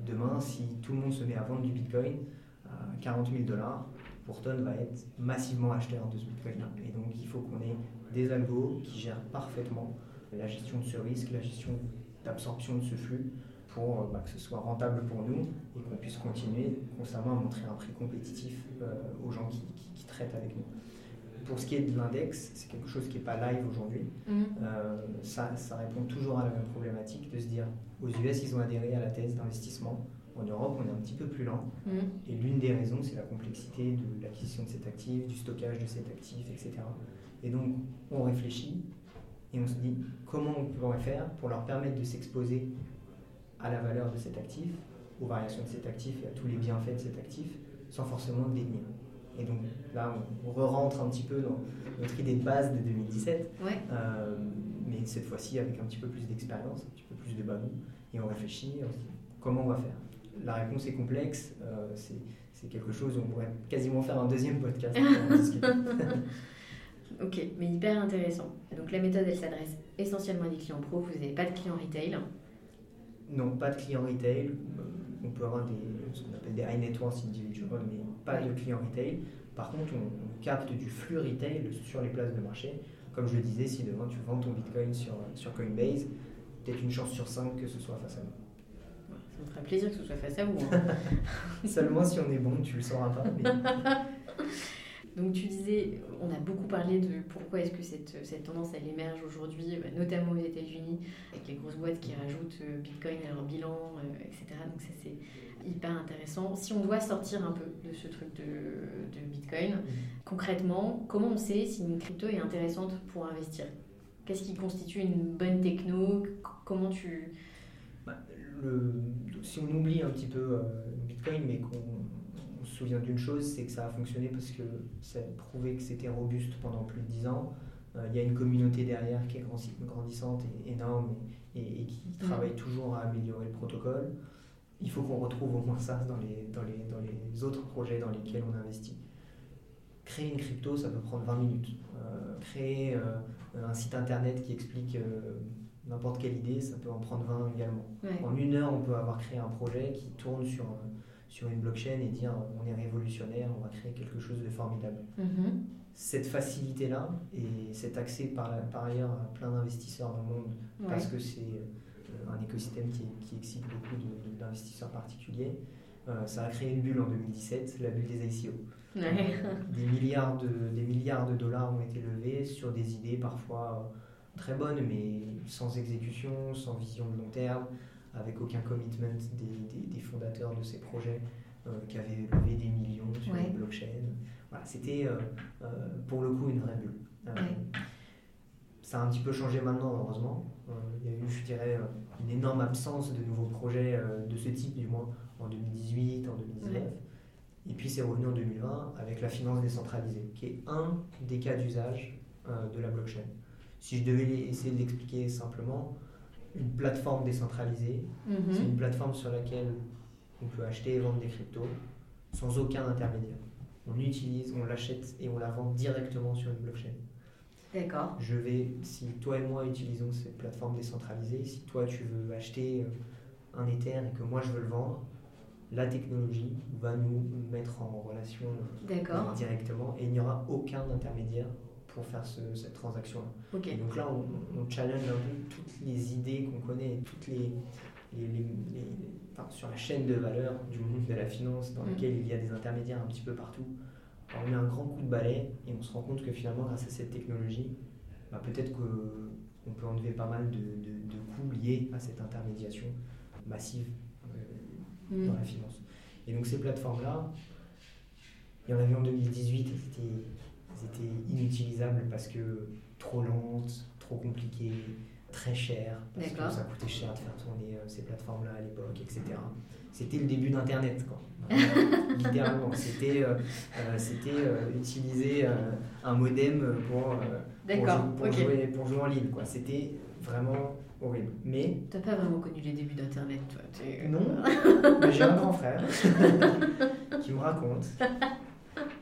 Demain, si tout le monde se met à vendre du Bitcoin à 40 000 dollars, Pourton va être massivement acheteur de ce Bitcoin. Et donc, il faut qu'on ait des algos qui gèrent parfaitement la gestion de ce risque, la gestion d'absorption de ce flux pour euh, bah, que ce soit rentable pour nous et qu'on puisse continuer constamment à montrer un prix compétitif euh, aux gens qui, traitent avec nous. Pour ce qui est de l'index, c'est quelque chose qui n'est pas live aujourd'hui. Mmh. Euh, ça, ça répond toujours à la même problématique de se dire aux US, ils ont adhéré à la thèse d'investissement en Europe, on est un petit peu plus lent. Mm. Et l'une des raisons, c'est la complexité de l'acquisition de cet actif, du stockage de cet actif, etc. Et donc, on réfléchit et on se dit comment on pourrait faire pour leur permettre de s'exposer à la valeur de cet actif, aux variations de cet actif et à tous les bienfaits de cet actif, sans forcément le détenir. Et donc là, on re-rentre un petit peu dans notre idée de base de 2017, euh, mais cette fois-ci avec un petit peu plus d'expérience, un petit peu plus de bagou, et on réfléchit, on se dit comment on va faire? La réponse est complexe. Euh, c'est quelque chose où on pourrait quasiment faire un deuxième podcast. ok, mais hyper intéressant. Donc la méthode, elle s'adresse essentiellement à des clients pro. Vous n'avez pas de clients retail Non, pas de clients retail. Euh, on peut avoir des, ce qu'on appelle des high net worth individuals, mais pas de clients retail. Par contre, on, capte du flux retail sur les places de marché. Comme je le disais, si demain tu vends ton Bitcoin sur, sur Coinbase, peut-être une chance sur cinq que ce soit face à nous. Ça me ferait plaisir que ce soit face à vous. Seulement si on est bon, tu le sauras pas. Donc tu disais, on a beaucoup parlé de pourquoi est-ce que cette, cette, tendance elle émerge aujourd'hui, bah, notamment aux États-Unis, avec les grosses boîtes qui rajoutent euh, Bitcoin à leur bilan, euh, etc. Donc ça c'est hyper intéressant. Si on doit sortir un peu de ce truc de, de Bitcoin, mmh. concrètement, comment on sait si une crypto est intéressante pour investir? Qu'est-ce qui constitue une bonne techno? Comment tu si on oublie un petit peu euh, Bitcoin, mais qu'on souviens d'une chose, c'est que ça a fonctionné parce que ça a prouvé que c'était robuste pendant plus de 10 ans. Euh, il y a une communauté derrière qui est grandissante et énorme et, qui mm. travaille toujours à améliorer le protocole. Il faut qu'on retrouve au moins ça dans les, dans, les, dans les autres projets dans lesquels on investit. Créer une crypto, ça peut prendre 20 minutes. Euh, créer euh, un site internet qui explique n'importe quelle idée, ça peut en prendre 20 également. En une heure, on peut avoir créé un projet qui tourne sur, sur une blockchain et dire on est révolutionnaire, on va créer quelque chose de formidable. Mm-hmm cette facilité-là et cet accès par, par ailleurs à plein d'investisseurs dans le monde, parce que c'est euh, un écosystème qui, qui excite beaucoup d'investisseurs particuliers, euh, ça a créé une bulle en 2017, la bulle des ICO. des, milliards de, des milliards de dollars ont été levés sur des idées parfois très bonnes, mais sans exécution, sans vision de long terme, avec aucun commitment des, des, fondateurs de ces projets euh, qui avaient levé des millions sur les blockchains c'était euh, euh, pour le coup une vraie bulle. Ça a un petit peu changé maintenant, heureusement. il y a eu, je dirais, une énorme absence de nouveaux projets de ce type, du moins en 2018, en 2019. Et puis c'est revenu en 2020 avec la finance décentralisée, qui est un des cas d'usage de la blockchain. Si je devais essayer de l'expliquer simplement, une plateforme décentralisée, mhm. c'est une plateforme sur laquelle on peut acheter et vendre des cryptos sans aucun intermédiaire on utilise, on l'achète et on la vend directement sur une blockchain. D'accord. Je vais, si toi et moi utilisons cette plateforme décentralisée, si toi tu veux acheter euh, un Ether et que moi je veux le vendre, la technologie va nous mettre en relation euh, directement et il n'y aura aucun intermédiaire pour faire cette transaction-là. Donc là, on, challenge un peu toutes les idées qu'on connaît, toutes les, sur la chaîne de valeur du monde de la finance dans mm. laquelle il y a des intermédiaires un petit peu partout. on met un grand coup de balai et on se rend compte que finalement, grâce à cette technologie, bah, peut-être qu'on peut enlever pas mal de, de, coûts liés à cette intermédiation massive euh, mm. dans la finance. Et donc ces plateformes-là, il y en avait en 2018, elles étaient, elles étaient inutilisables parce que trop lentes, trop compliquées, très cher, parce que ça coûtait cher de faire tourner euh, ces plateformes-là à l'époque, etc. C'était le début d'Internet, quoi. littéralement. C'était euh, euh, c'était utiliser un modem pour, pour, jouer, pour, jouer, en ligne, quoi. C'était vraiment horrible. Mais... T'as pas vraiment connu les débuts d'Internet, toi Non, mais j'ai un grand frère qui me raconte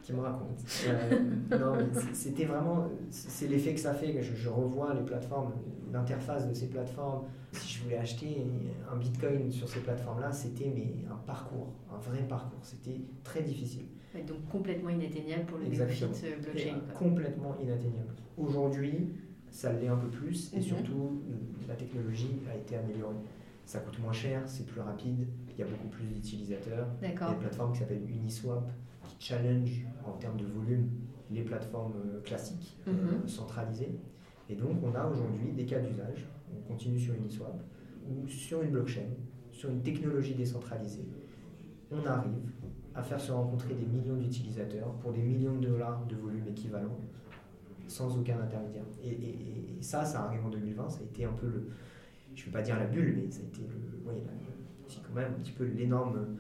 qui me raconte. Euh, non, c'était vraiment, c'est l'effet que ça fait que je, revois les plateformes, l'interface de ces plateformes. Si je voulais acheter un bitcoin sur ces plateformes-là, c'était mais un parcours, un vrai parcours. C'était très difficile. donc complètement inatteignable pour le de blockchain. Complètement inatteignable. Aujourd'hui, ça l'est un peu plus et mhm. surtout la technologie a été améliorée. Ça coûte moins cher, c'est plus rapide, il y a beaucoup plus d'utilisateurs. Il y a une plateforme qui s'appelle Uniswap challenge en termes de volume les plateformes euh, classiques euh, mhm. centralisées. Et donc, on a aujourd'hui des cas d'usage. On continue sur Uniswap ou sur une blockchain, sur une technologie décentralisée. On arrive à faire se rencontrer des millions d'utilisateurs pour des millions de dollars de volume équivalent sans aucun intermédiaire. Et, ça, ça arrive en 2020. Ça a été un peu le, je ne vais pas dire la bulle, mais ça a été le, c'est quand même un petit peu l'énorme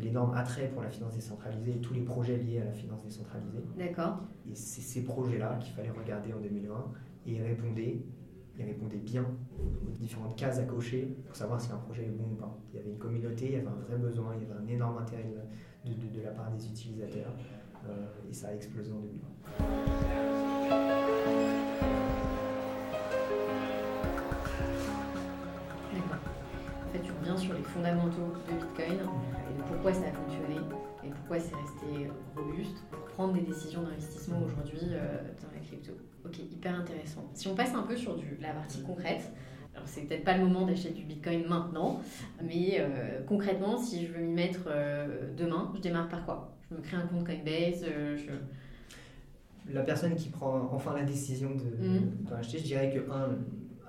l'énorme attrait pour la finance décentralisée et tous les projets liés à la finance décentralisée. D'accord. Et c'est ces projets-là qu'il fallait regarder en 2020 et ils répondaient, ils répondaient bien aux différentes cases à cocher pour savoir si un projet est bon ou pas. Il y avait une communauté, il y avait un vrai besoin, il y avait un énorme intérêt de, de, de la part des utilisateurs euh, et ça a explosé en 2020. Sur les fondamentaux de Bitcoin et de pourquoi ça a fonctionné et pourquoi c'est resté robuste pour prendre des décisions d'investissement aujourd'hui euh, dans la crypto. Ok, hyper intéressant. Si on passe un peu sur du, la partie concrète, alors c'est peut-être pas le moment d'acheter du Bitcoin maintenant, mais euh, concrètement, si je veux m'y mettre euh, demain, je démarre par quoi? Je me crée un compte Coinbase, je... La personne qui prend enfin la décision d'acheter, de, mmh. je dirais que, un,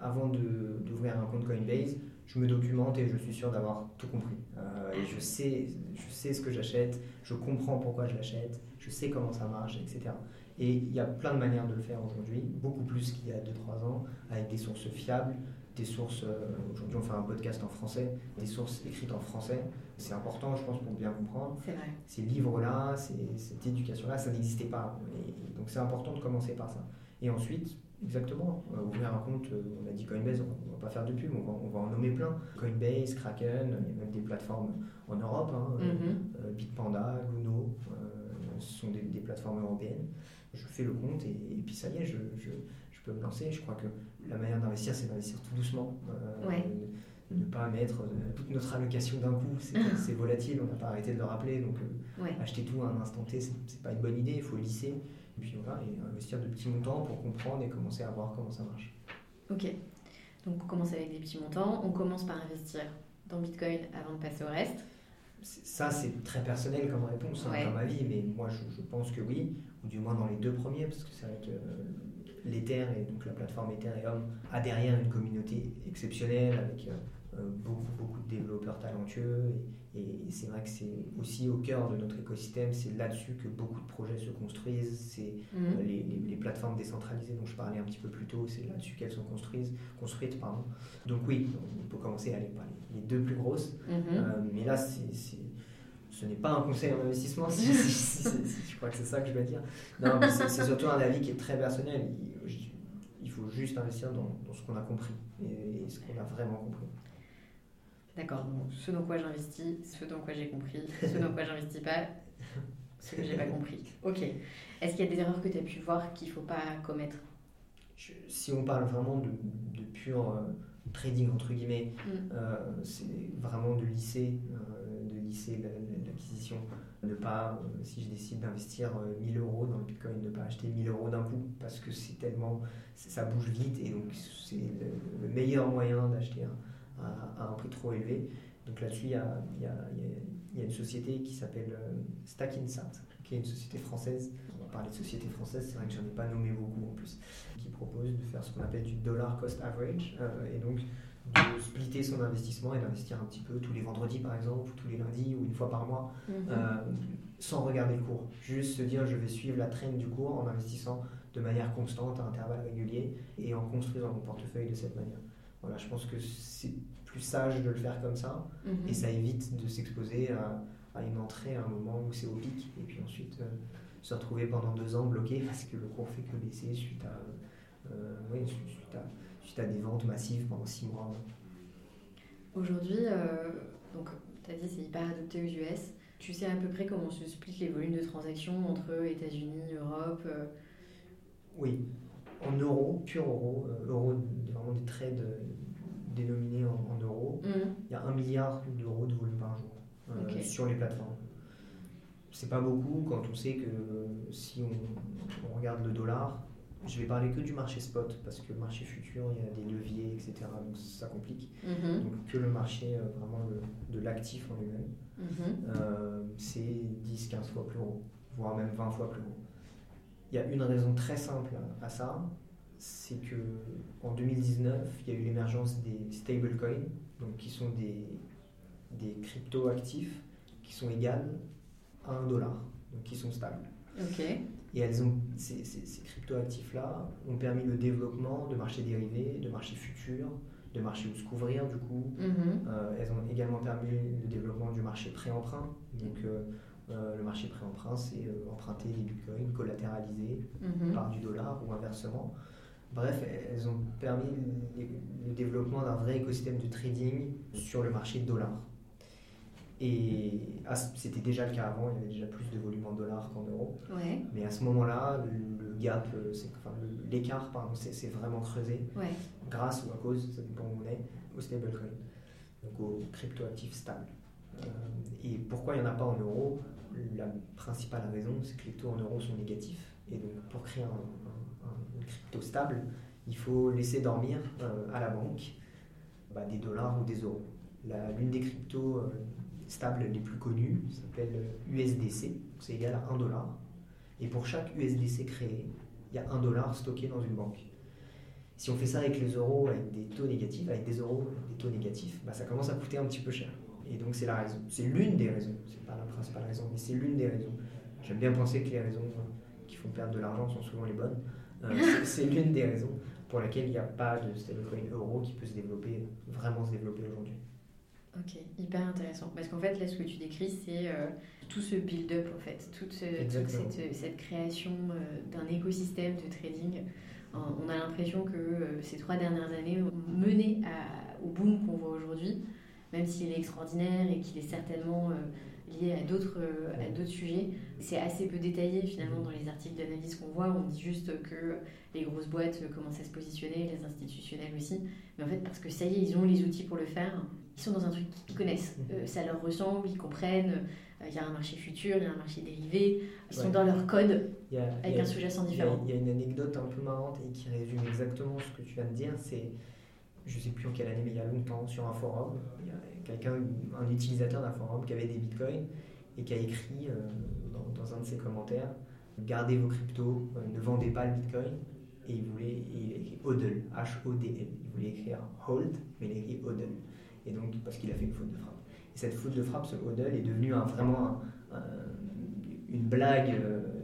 avant d'ouvrir un compte Coinbase, je me documente et je suis sûr d'avoir tout compris. Euh, et je sais, je sais ce que j'achète, je comprends pourquoi je l'achète, je sais comment ça marche, etc. Et il y a plein de manières de le faire aujourd'hui, beaucoup plus qu'il y a 2-3 ans, avec des sources fiables, des sources, aujourd'hui on fait un podcast en français, des sources écrites en français. C'est important, je pense, pour bien comprendre. C'est vrai. Ces livres-là, cette éducation-là, ça n'existait pas. Et donc c'est important de commencer par ça. Et ensuite, exactement, ouvrir un compte, on a dit Coinbase, on va pas faire de pub, on va, on va en nommer plein. Coinbase, Kraken, il y a même des plateformes en Europe, hein, mm-hmm. Bitpanda, Luno, ce sont des, plateformes européennes. Je fais le compte et, puis ça y est, je, je, peux me lancer. Je crois que la manière d'investir, c'est d'investir tout doucement. Euh, ne pas mettre euh, toute notre allocation d'un coup, c'est volatile, on n'a pas arrêté de le rappeler. Donc euh, acheter tout à un instant T, c'est pas une bonne idée, il faut lisser. Et puis voilà, et investir de petits montants pour comprendre et commencer à voir comment ça marche. Ok, donc on commence avec des petits montants, on commence par investir dans Bitcoin avant de passer au reste. Ça, c'est très personnel comme réponse hein, dans ma vie, mais moi, je, pense que oui, ou du moins dans les deux premiers, parce que c'est vrai que l'Ether et donc la plateforme Ethereum a derrière une communauté exceptionnelle avec euh, beaucoup, beaucoup de développeurs talentueux. Et, c'est vrai que c'est aussi au cœur de notre écosystème, c'est là-dessus que beaucoup de projets se construisent. C'est mhm. les, les, plateformes décentralisées dont je parlais un petit peu plus tôt, c'est là-dessus qu'elles sont construites. construites pardon. Donc oui, on peut commencer à aller par les, deux plus grosses. Mhm. mais là, c'est ce n'est pas un conseil en investissement, je crois que c'est ça que je vais dire. Non, mais c'est surtout un avis qui est très personnel. Il, faut juste investir dans, ce qu'on a compris et, ce qu'on a vraiment compris. D'accord, donc ce dans quoi j'investis, ce dans quoi j'ai compris, ce dans quoi j'investis pas, ce que j'ai pas compris. Ok. Est-ce qu'il y a des erreurs que tu as pu voir qu'il ne faut pas commettre? Si on parle vraiment de, de pur euh, trading, entre guillemets, mm. euh, c'est vraiment de lycée. Euh, l'acquisition. Ne pas, si je décide d'investir 1000 euh, euros dans le Bitcoin, ne pas acheter 1000 euros d'un coup parce que c'est tellement, ça bouge vite et donc c'est le, meilleur moyen d'acheter à, un prix trop élevé. Donc là-dessus, il y a, y, a, y a, une société qui s'appelle euh, Stackinsat, qui est une société française. On va parler de société française, c'est vrai que j'en ai pas nommé beaucoup en plus, qui propose de faire ce qu'on appelle du dollar cost average. et donc, de splitter son investissement et d'investir un petit peu tous les vendredis par exemple, ou tous les lundis, ou une fois par mois, mhm. euh, sans regarder le cours. Juste se dire je vais suivre la traîne du cours en investissant de manière constante, à intervalles réguliers, et en construisant mon portefeuille de cette manière. Voilà, je pense que c'est plus sage de le faire comme ça, mhm. et ça évite de s'exposer à, une entrée à un moment où c'est au pic, et puis ensuite euh, se retrouver pendant deux ans bloqué parce que le cours fait que baisser suite à, euh, oui, suite à tu as des ventes massives pendant six mois. Aujourd'hui, euh, donc tu as dit c'est hyper adopté aux US. Tu sais à peu près comment se split les volumes de transactions entre États-Unis, Europe? Oui, en euros, pur euros, euh, euros, vraiment des trades dénominés en, euros, mmh. il y a un milliard d'euros de volume par jour sur les plateformes. C'est pas beaucoup quand on sait que si on regarde le dollar, je vais parler que du marché spot parce que le marché futur, il y a des leviers, etc. Donc ça complique. Mhm. Donc que le marché euh, vraiment de l'actif en lui-même, mhm. euh, c'est 10-15 fois plus haut, voire même 20 fois plus haut. Il y a une raison très simple à ça, c'est que en 2019, il y a eu l'émergence des stablecoins, donc qui sont des, des crypto actifs qui sont égales à 1 dollar, donc qui sont stables. Ok. Et elles ont, ces, ces, crypto-actifs-là ont permis le développement de marchés dérivés, de marchés futurs, de marchés où se couvrir du coup. Mhm. Euh, elles ont également permis le développement du marché pré-emprunt. Donc euh, euh, le marché pré-emprunt, c'est emprunter des bitcoins collatéralisés mhm. par du dollar ou inversement. Bref, elles ont permis le développement d'un vrai écosystème de trading sur le marché de dollar. Et ah, c'était déjà le cas avant, il y avait déjà plus de volume en dollars qu'en euros. Mais à ce moment-là, le gap, euh, enfin, l'écart, c'est vraiment creusé grâce ou à cause, ça dépend où on est, au stablecoin, donc aux crypto-actifs stables. Euh, et pourquoi il n'y en a pas en euros La principale raison, c'est que les taux en euros sont négatifs. Et donc, pour créer un, crypto stable, il faut laisser dormir euh, à la banque bah, des dollars ou des euros. L'une des cryptos stables les plus connus s'appelle USDC, c'est égal à 1 dollar. Et pour chaque USDC créé, il y a 1 dollar stocké dans une banque. Si on fait ça avec les euros, avec des taux négatifs, avec des euros, des taux négatifs, bah ça commence à coûter un petit peu cher. Et donc c'est la raison. C'est l'une des raisons. C'est pas la principale raison, mais c'est l'une des raisons. J'aime bien penser que les raisons qui font perdre de l'argent sont souvent les bonnes. Euh, c'est l'une des raisons pour laquelle il n'y a pas de stablecoin euro qui peut se développer, vraiment se développer aujourd'hui. Ok, hyper intéressant. Parce qu'en fait, là, ce que tu décris, c'est euh, tout ce build-up, en fait, toute, cette, cette, création euh, d'un écosystème de trading. on a l'impression que euh, ces trois dernières années ont mené au boom qu'on voit aujourd'hui, même s'il est extraordinaire et qu'il est certainement lié à d'autres à d'autres sujets. C'est assez peu détaillé finalement dans les articles d'analyse qu'on voit. On dit juste que les grosses boîtes commencent à se positionner, les institutionnels aussi. Mais en fait, parce que ça y est, ils ont les outils pour le faire ils sont dans un truc qu'ils connaissent. Euh, ça leur ressemble, ils comprennent. Euh, il y a un marché futur, il y a un marché dérivé. Ils sont dans leur code avec un sous-jacent différent. Il y, a une anecdote un peu marrante et qui résume exactement ce que tu viens de dire. C'est, je ne sais plus en quelle année, mais il y a longtemps, sur un forum, il y a quelqu'un, un utilisateur d'un forum qui avait des bitcoins et qui a écrit euh, dans, un de ses commentaires Gardez vos cryptos, ne vendez pas le bitcoin. Et il voulait, il a écrit HODL, H-O-D-L. Il voulait écrire hold, mais il a écrit HODL et donc parce qu'il a fait une faute de frappe. Et cette faute de frappe, ce hodl, est devenu vraiment une blague. Euh,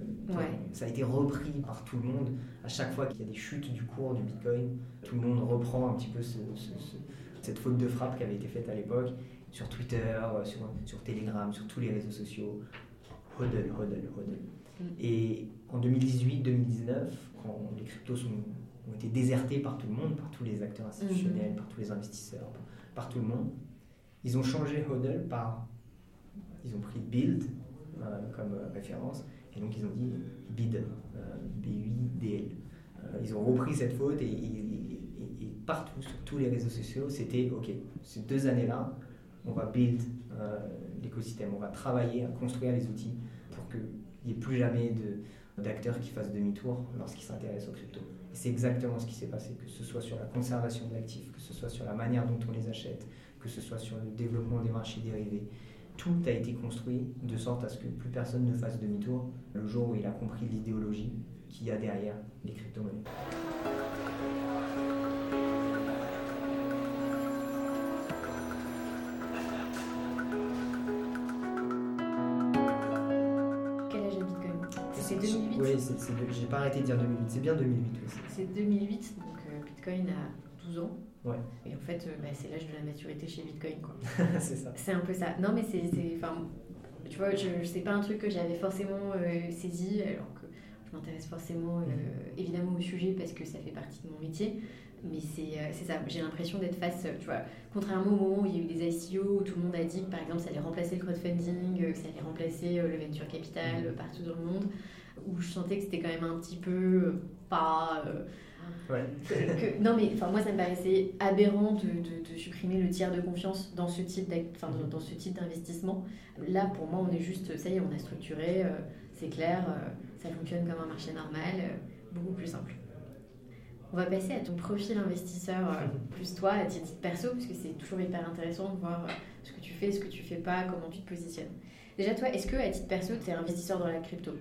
ça a été repris par tout le monde. À chaque fois qu'il y a des chutes du cours du Bitcoin, tout le monde reprend un petit peu cette faute de frappe qui avait été faite à l'époque sur Twitter, sur, sur Telegram, sur tous les réseaux sociaux. Hodl, hodl, hodl. Mm. Et en 2018-2019, quand les cryptos ont été désertés par tout le monde, par tous les acteurs institutionnels, mm-hmm. par tous les investisseurs, par tout le monde. Ils ont changé HODL par. Ils ont pris build euh, comme euh, référence et donc ils ont dit bid, euh, B-U-I-D-L. ils ont repris cette faute et, partout, sur tous les réseaux sociaux, c'était OK, ces deux années-là, on va build l'écosystème, on va travailler à construire les outils pour qu'il n'y ait plus jamais d'acteurs qui fassent demi-tour lorsqu'ils s'intéressent aux crypto c'est exactement ce qui s'est passé, que ce soit sur la conservation de l'actif, que ce soit sur la manière dont on les achète, que ce soit sur le développement des marchés dérivés. Tout a été construit de sorte à ce que plus personne ne fasse demi-tour le jour où il a compris l'idéologie qu'il y a derrière les crypto-monnaies. j'ai pas arrêté de dire 2008, c'est bien 2008 aussi. C'est 2008, donc euh, Bitcoin a 12 ans. Ouais. Et en fait, euh, bah, c'est l'âge de la maturité chez Bitcoin, c'est ça. C'est un peu ça. Non, mais c'est. Tu vois, je, sais pas un truc que j'avais forcément euh, saisi, alors que je m'intéresse forcément mm-hmm. évidemment au sujet parce que ça fait partie de mon métier. Mais c'est ça, j'ai l'impression d'être face, tu vois, contrairement au moment où il y a eu des ICO, où tout le monde a dit que par exemple ça allait remplacer le crowdfunding, que ça allait remplacer le venture capital mm-hmm. partout dans le monde où je sentais que c'était quand même un petit peu euh, pas. Euh, ouais. non, mais moi, ça me paraissait aberrant de, de, supprimer le tiers de confiance dans ce type dans, dans, ce type d'investissement. Là, pour moi, on est juste, ça y est, on a structuré, euh, c'est clair, ça fonctionne comme un marché normal, beaucoup plus simple. On va passer à ton profil investisseur, plus toi, à titre perso, parce que c'est toujours hyper intéressant de voir ce que tu fais, ce que tu fais pas, comment tu te positionnes. Déjà, toi, est-ce que à titre perso, tu es investisseur dans la crypto?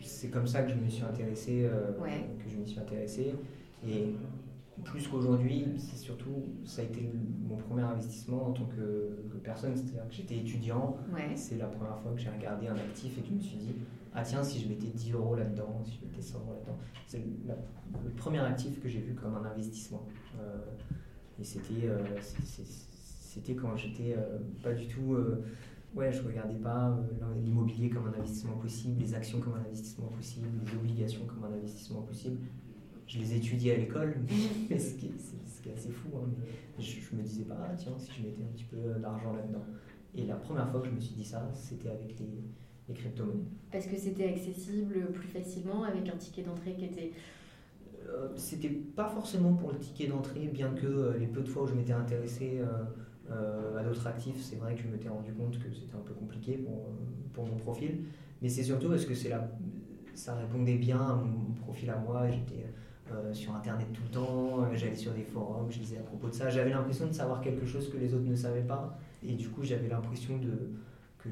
C'est comme ça que je me suis intéressé, euh, que je me suis intéressé. Et plus qu'aujourd'hui, c'est surtout, ça a été mon premier investissement en tant que, personne. C'est-à-dire que j'étais étudiant. C'est la première fois que j'ai regardé un actif et que je me suis dit, ah tiens, si je mettais 10 euros là-dedans, si je mettais 100 euros là-dedans. C'est le premier actif que j'ai vu comme un investissement. Euh, et c'était, euh, c'était quand j'étais pas du tout ouais, je regardais pas euh, l'immobilier comme un investissement possible, les actions comme un investissement possible, les obligations comme un investissement possible. Je les étudiais à l'école, mais ce qui, est, assez fou. Hein, je, me disais pas, ah, tiens, si je mettais un petit peu d'argent là-dedans. Et la première fois que je me suis dit ça, c'était avec les, les crypto-monnaies. Parce que c'était accessible plus facilement avec un ticket d'entrée qui était. Euh, c'était pas forcément pour le ticket d'entrée, bien que euh, les peu de fois où je m'étais intéressé. Euh, à d'autres actifs, c'est vrai que je m'étais rendu compte que c'était un peu compliqué pour, mon profil. Mais c'est surtout parce que ça répondait bien à mon profil à moi. J'étais euh, sur Internet tout le temps, euh, j'allais sur des forums, je lisais à propos de ça. J'avais l'impression de savoir quelque chose que les autres ne savaient pas. Et du coup, j'avais l'impression que,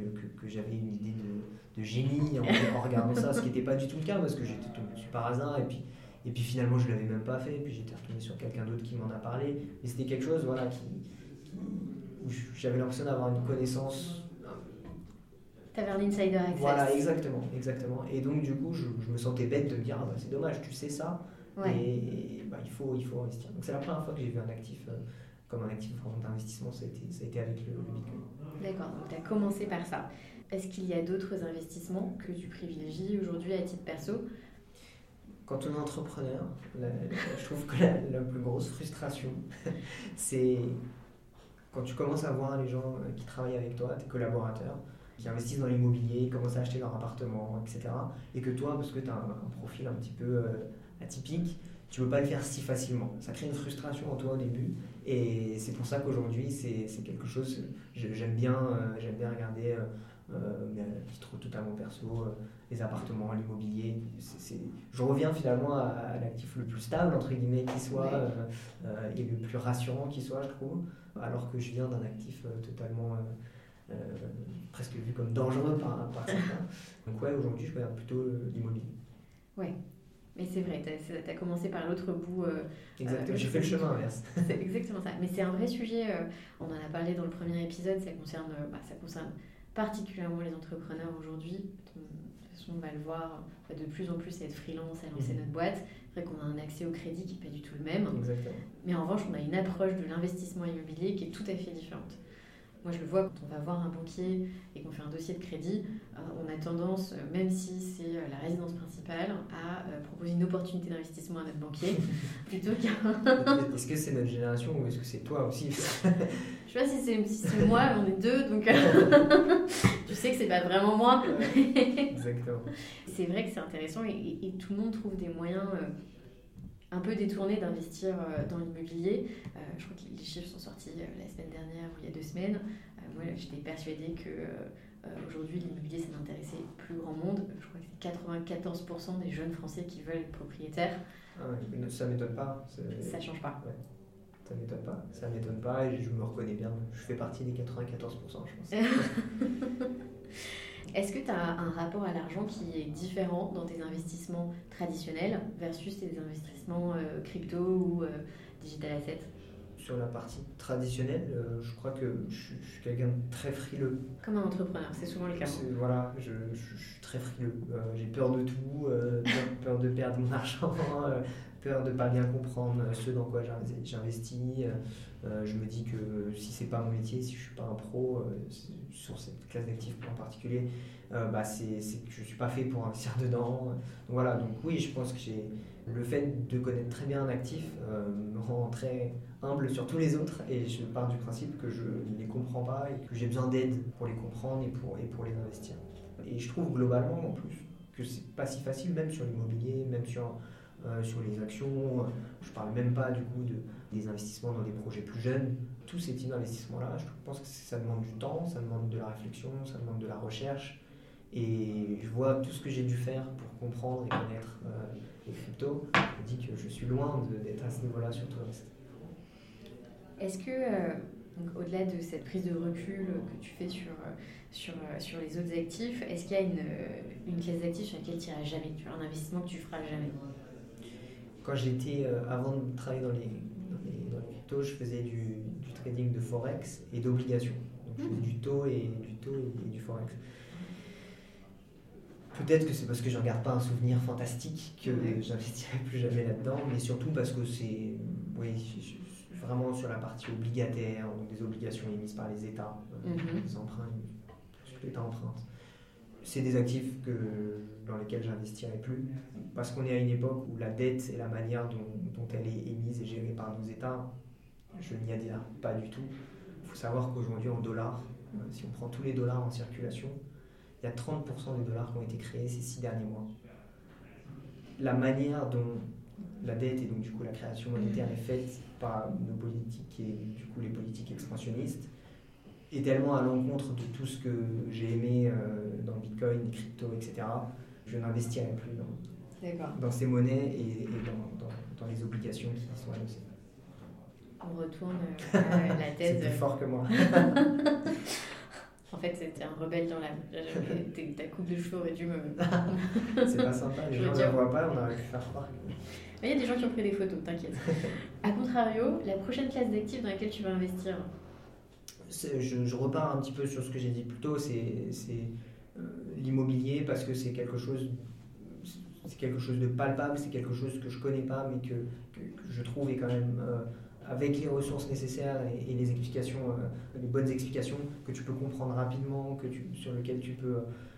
j'avais une idée de, génie en, regardant ça, ce qui n'était pas du tout le cas parce que j'étais tombé dessus par hasard. Et puis, et puis finalement, je ne l'avais même pas fait. Et puis j'étais retourné sur quelqu'un d'autre qui m'en a parlé. Mais c'était quelque chose voilà, qui, j'avais l'impression d'avoir une connaissance. T'avais un insider access. Voilà, exactement, exactement. Et donc, du coup, je, me sentais bête de me dire, ah bah, c'est dommage, tu sais ça, Et, bah, il, faut, il faut investir. Donc c'est la première fois que j'ai vu un actif comme un actif d'investissement, ça, ça, a été avec le, le Bitcoin. D'accord, donc tu as commencé par ça. Est-ce qu'il y a d'autres investissements que tu privilégies aujourd'hui à titre perso? Quand on est entrepreneur, je trouve que la, plus grosse frustration, c'est quand tu commences à voir les gens qui travaillent avec toi, tes collaborateurs, qui investissent dans l'immobilier, commencent à acheter leur appartement, etc. Et que toi, parce que tu as un, profil un petit peu euh, atypique, tu ne peux pas le faire si facilement. Ça crée une frustration en toi au début. Et c'est pour ça qu'aujourd'hui, c'est quelque chose, j'aime bien, euh, j'aime bien regarder euh, euh, mais titre totalement perso, euh, les appartements, l'immobilier. Je reviens finalement à, l'actif le plus stable, entre guillemets, qui soit, euh, et le plus rassurant qui soit, je trouve, alors que je viens d'un actif totalement presque vu comme dangereux par, par certains. Donc ouais, aujourd'hui, je regarde plutôt l'immobilier. Ouais. Mais c'est vrai, tu as, commencé par l'autre bout. exactement, j'ai fait le chemin inverse. C'est exactement ça. Mais c'est un vrai sujet, on en a parlé dans le premier épisode, ça concerne, bah, ça concerne particulièrement les entrepreneurs aujourd'hui. De toute façon, on va le voir de plus en plus être freelance, à lancer mhm. notre boîte. C'est vrai qu'on a un accès au crédit qui n'est pas du tout le même. Mais en revanche, on a une approche de l'investissement immobilier qui est tout à fait différente. Moi, je le vois quand on va voir un banquier et qu'on fait un dossier de crédit, euh, on a tendance, euh, même si c'est euh, la résidence principale, à proposer une opportunité d'investissement à notre banquier plutôt est-ce que c'est notre génération ou est-ce que c'est toi aussi? Je sais pas si c'est, moi, on est deux, donc je sais que c'est pas vraiment moi. Exactement. C'est vrai que c'est intéressant et, et, tout le monde trouve des moyens un peu détourné d'investir euh, dans l'immobilier. Euh, je crois que les chiffres sont sortis euh, la semaine dernière ou il y a deux semaines. moi, j'étais persuadée que aujourd'hui l'immobilier, ça n'intéressait plus grand monde. Je crois que c'est 94% des jeunes Français qui veulent être propriétaires. Ah ça m'étonne pas. Ça change pas. Ouais. Ça m'étonne pas. Ça m'étonne pas et je me reconnais bien. Je fais partie des 94%, je pense. Est-ce que tu as un rapport à l'argent qui est différent dans tes investissements traditionnels versus tes investissements euh, crypto ou euh, digital assets? Sur la partie traditionnelle, euh, je crois que je, suis quelqu'un de très frileux. Comme un entrepreneur, c'est souvent le cas. Voilà, je, suis très frileux. J'ai peur de tout, peur de perdre mon argent, peur de ne pas bien comprendre ce dans quoi j'investis. je me dis que si c'est pas mon métier, si je suis pas un pro sur cette classe d'actifs en particulier, euh, bah c'est que je suis pas fait pour investir dedans. Donc voilà, donc oui, je pense que le fait de connaître très bien un actif euh, me rend très humble sur tous les autres et je pars du principe que je ne les comprends pas et que j'ai besoin d'aide pour les comprendre et pour, et pour les investir. Et je trouve globalement en plus que c'est pas si facile, même sur l'immobilier, même sur, euh, sur les actions. Je parle même pas du coup de, des investissements dans des projets plus jeunes. Tous ces types d'investissements-là, je pense que ça demande du temps, ça demande de la réflexion, ça demande de la recherche. Et je vois tout ce que j'ai dû faire pour comprendre et connaître euh, les cryptos. Je me dis que je suis loin d'être à ce niveau-là sur tout le reste. Est-ce que, euh, au-delà de cette prise de recul que tu fais sur, sur, sur les autres actifs, est-ce qu'il y a une, une classe d'actifs sur laquelle tu n'iras jamais? Un investissement que tu feras jamais? Quand j'étais, avant de travailler dans les, dans les, dans les cryptos, je faisais du, du, trading de forex et d'obligations. Donc je faisais du taux et du taux et du forex. Peut-être que c'est parce que je ne regarde pas un souvenir fantastique que j'investirai plus jamais là-dedans, mais surtout parce que c'est oui, vraiment sur la partie obligataire, donc des obligations émises par les États, euh, mhm. des emprunts, l'État emprunte. C'est des actifs dans lesquels j'investirai plus, parce qu'on est à une époque où la dette et la manière dont, dont elle est émise et gérée par nos États, je n'y adhère pas du tout. Il faut savoir qu'aujourd'hui en dollars, euh, si on prend tous les dollars en circulation, il y a 30% des dollars qui ont été créés ces six derniers mois. La manière dont la dette et donc du coup la création monétaire est faite par nos politiques et du coup les politiques expansionnistes est tellement à l'encontre de tout ce que j'ai aimé euh, dans Bitcoin, les cryptos, etc. Je n'investirai plus dans, dans, ces monnaies et, dans, dans, les obligations qui sont annoncées. On retourne euh, la thèse. C'était fort que moi. En fait, c'était un rebelle dans l'âme. Ta coupe de cheveux aurait dû me. c'est pas sympa, les gens ne la voient pas, on aurait pu faire croire. Il y a des gens qui ont pris des photos, t'inquiète. A contrario, la prochaine classe d'actifs dans laquelle tu vas investir je, repars un petit peu sur ce que j'ai dit plus tôt, c'est euh, l'immobilier parce que c'est quelque chose c'est quelque chose de palpable, c'est quelque chose que je connais pas, mais que, je trouve est quand même avec les ressources nécessaires et, les explications, les bonnes explications que tu peux comprendre rapidement, que sur lequel tu peux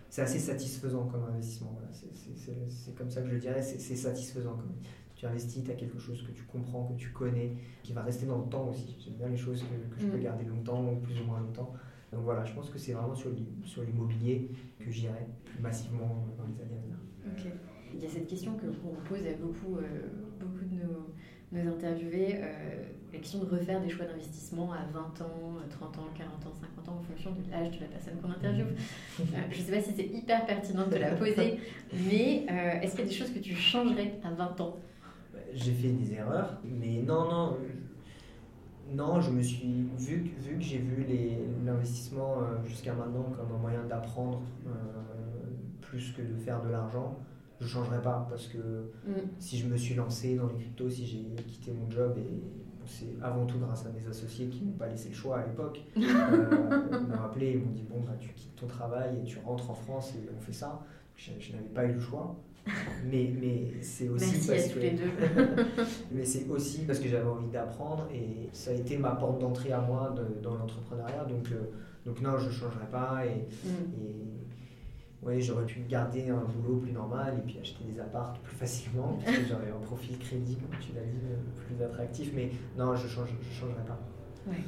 c'est assez satisfaisant comme investissement. C'est comme ça que je dirais, c'est satisfaisant. Comme, tu investis, tu as quelque chose que tu comprends, que tu connais, qui va rester dans le temps aussi. J'aime bien les choses que, que je peux mm. garder longtemps ou plus ou moins longtemps. Donc voilà, je pense que c'est vraiment sur l'immobilier que j'irai plus massivement dans les années à venir. Il y a cette question que qu'on pose à beaucoup, euh, beaucoup de nos, nos interviewés, euh, la question de refaire des choix d'investissement à 20 ans, 30 ans, 40 ans, 50 ans, en fonction de l'âge de la personne qu'on interviewe. Euh, je ne sais pas si c'est hyper pertinent de la poser, mais est-ce qu'il y a des choses que tu changerais à 20 ans j'ai fait des erreurs, mais non, non, non, je me suis vu, vu que j'ai vu l'investissement euh, jusqu'à maintenant comme un moyen d'apprendre euh, plus que de faire de l'argent, je ne changerai pas parce que mm. si je me suis lancé dans les cryptos, si j'ai quitté mon job et c'est avant tout grâce à mes associés qui m'ont pas laissé le choix à l'époque. euh, ils m'ont appelé, ils m'ont dit bon bah tu quittes ton travail et tu rentres en France et on fait ça. je n'avais pas eu le choix. Mais, mais c'est aussi parce que mais c'est aussi parce que j'avais envie d'apprendre et ça a été ma porte d'entrée à moi dans l'entrepreneuriat. Donc, euh, donc non, je ne changerai pas. Et, mm. et ouais, j'aurais pu garder un boulot plus normal et puis acheter des apparts plus facilement parce que j'aurais un profil crédit, comme tu l'as dit, plus attractif. Mais non, je ne change, je changerai pas. Ouais.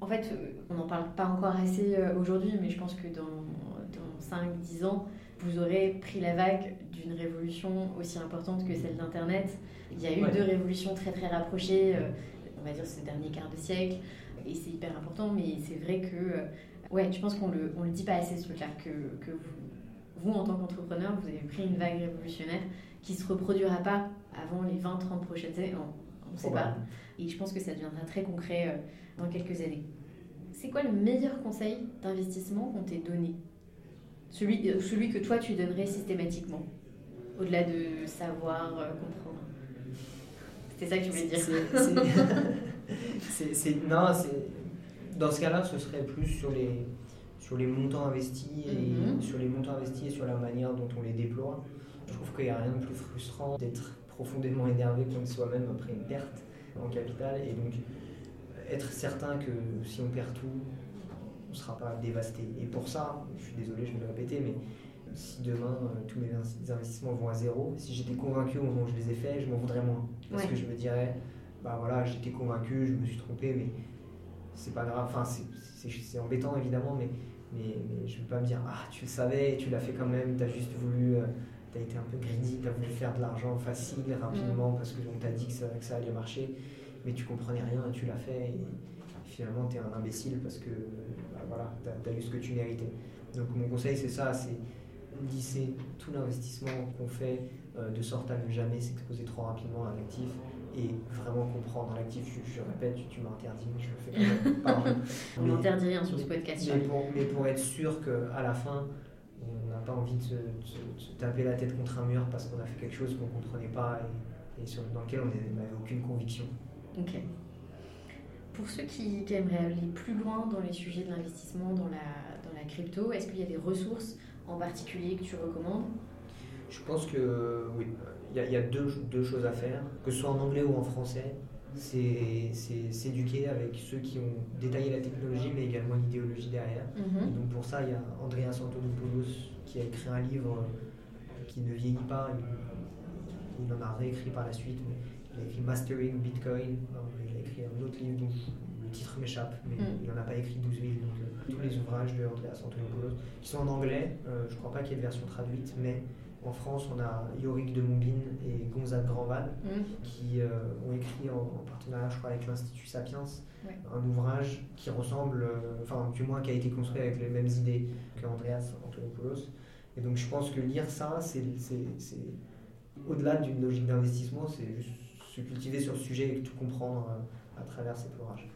En fait, euh, on n'en parle pas encore assez euh, aujourd'hui, mais je pense que dans, dans 5-10 ans, vous aurez pris la vague d'une révolution aussi importante que celle d'Internet. Il y a eu deux révolutions très très rapprochées, euh, on va dire ce dernier quart de siècle, et c'est hyper important, mais c'est vrai que, euh, ouais, je pense qu'on le, on le dit pas assez ce truc-là, que, que vous, vous, en tant qu'entrepreneur, vous avez pris une vague révolutionnaire qui se reproduira pas avant les 20-30 prochaines années, on ne sait pas. Et je pense que ça deviendra très concret euh, dans quelques années. C'est quoi le meilleur conseil d'investissement qu'on t'ait donné? Celui, euh, celui que toi tu donnerais systématiquement, au-delà de savoir euh, comprendre. C'est ça que tu voulais dire. C'est, non, dans ce cas-là, ce serait plus sur les, sur les montants investis et mm-hmm. sur les montants investis et sur la manière dont on les déploie. Je trouve qu'il n'y a rien de plus frustrant d'être profondément énervé contre soi-même après une perte en capital et donc être certain que si on perd tout, on ne sera pas dévasté. Et pour ça, je suis désolé, je vais le répéter, mais si demain euh, tous mes investissements vont à zéro, si j'étais convaincu au moment où je les ai faits, je m'en voudrais moins. Parce que je me dirais, bah voilà, j'étais convaincu, je me suis trompé, mais c'est pas grave. Enfin, c'est embêtant évidemment, mais, mais, je ne veux pas me dire, ah, tu le savais, tu l'as fait quand même, tu as juste voulu. Euh, tu as été un peu greedy, tu as voulu faire de l'argent facile, rapidement, mm. parce qu'on t'a dit que ça, que ça allait marcher, mais tu comprenais rien et tu l'as fait. Et, finalement, tu es un imbécile parce que voilà, tu as, eu ce que tu méritais. Donc mon conseil, c'est ça, c'est lisser tout l'investissement qu'on fait euh, de sorte à ne jamais s'exposer trop rapidement à l'actif et vraiment comprendre l'actif. Je, répète, tu, m'as interdit, mais je le fais même. On n'interdit rien sur ce podcast. Mais pour, mais pour être sûr qu'à la fin, on n'a pas envie de se, taper la tête contre un mur parce qu'on a fait quelque chose qu'on ne comprenait pas et, sur, dans lequel on n'avait aucune conviction. Ok. Pour ceux qui, aimeraient aller plus loin dans les sujets de l'investissement dans la, dans la crypto, est-ce qu'il y a des ressources en particulier que tu recommandes? Je pense que oui, il y a, deux, deux, choses à faire, que ce soit en anglais ou en français. C'est s'éduquer avec ceux qui ont détaillé la technologie, mais également l'idéologie derrière. Mhm. Donc pour ça, il y a Andreas Antonopoulos qui a écrit un livre qui ne vieillit pas. Il, en a réécrit par la suite. Il a écrit Mastering Bitcoin un autre livre dont le titre m'échappe, mais mm. il n'en a pas écrit 12 000. Donc, euh, tous les ouvrages de Andreas Antonopoulos qui sont en anglais, euh, je ne crois pas qu'il y ait de version traduite, mais en France, on a Yorick de Mombine et Gonzague Grandval mm. qui euh, ont écrit en, partenariat, je crois, avec l'Institut Sapiens, un ouvrage qui ressemble, enfin, du moins qui a été construit avec les mêmes idées que Andreas Antonopoulos. Et donc, je pense que lire ça, c'est au-delà d'une logique d'investissement, c'est juste se cultiver sur le sujet et tout comprendre à travers ces forages.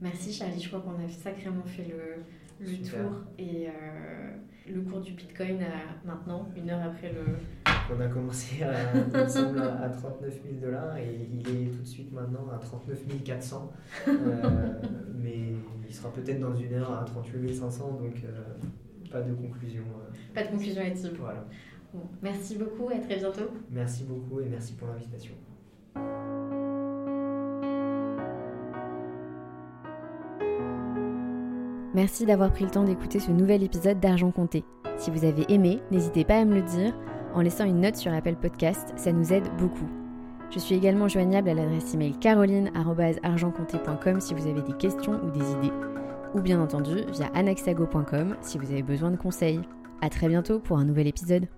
Merci Charlie, je crois qu'on a sacrément fait le, le tour et euh, le cours du Bitcoin à maintenant, une heure après le... On a commencé à, ensemble à 39 000 dollars et il est tout de suite maintenant à 39 400. Euh, mais il sera peut-être dans une heure à 38 500, donc euh, pas de conclusion. Pas de conclusion éthique. Voilà. merci beaucoup, à très bientôt. Merci beaucoup et merci pour l'invitation. Merci d'avoir pris le temps d'écouter ce nouvel épisode d'Argent Compté. Si vous avez aimé, n'hésitez pas à me le dire en laissant une note sur Apple Podcast, ça nous aide beaucoup. Je suis également joignable à l'adresse email caroline.argentcompté.com si vous avez des questions ou des idées, ou bien entendu via anaxago.com si vous avez besoin de conseils. A très bientôt pour un nouvel épisode.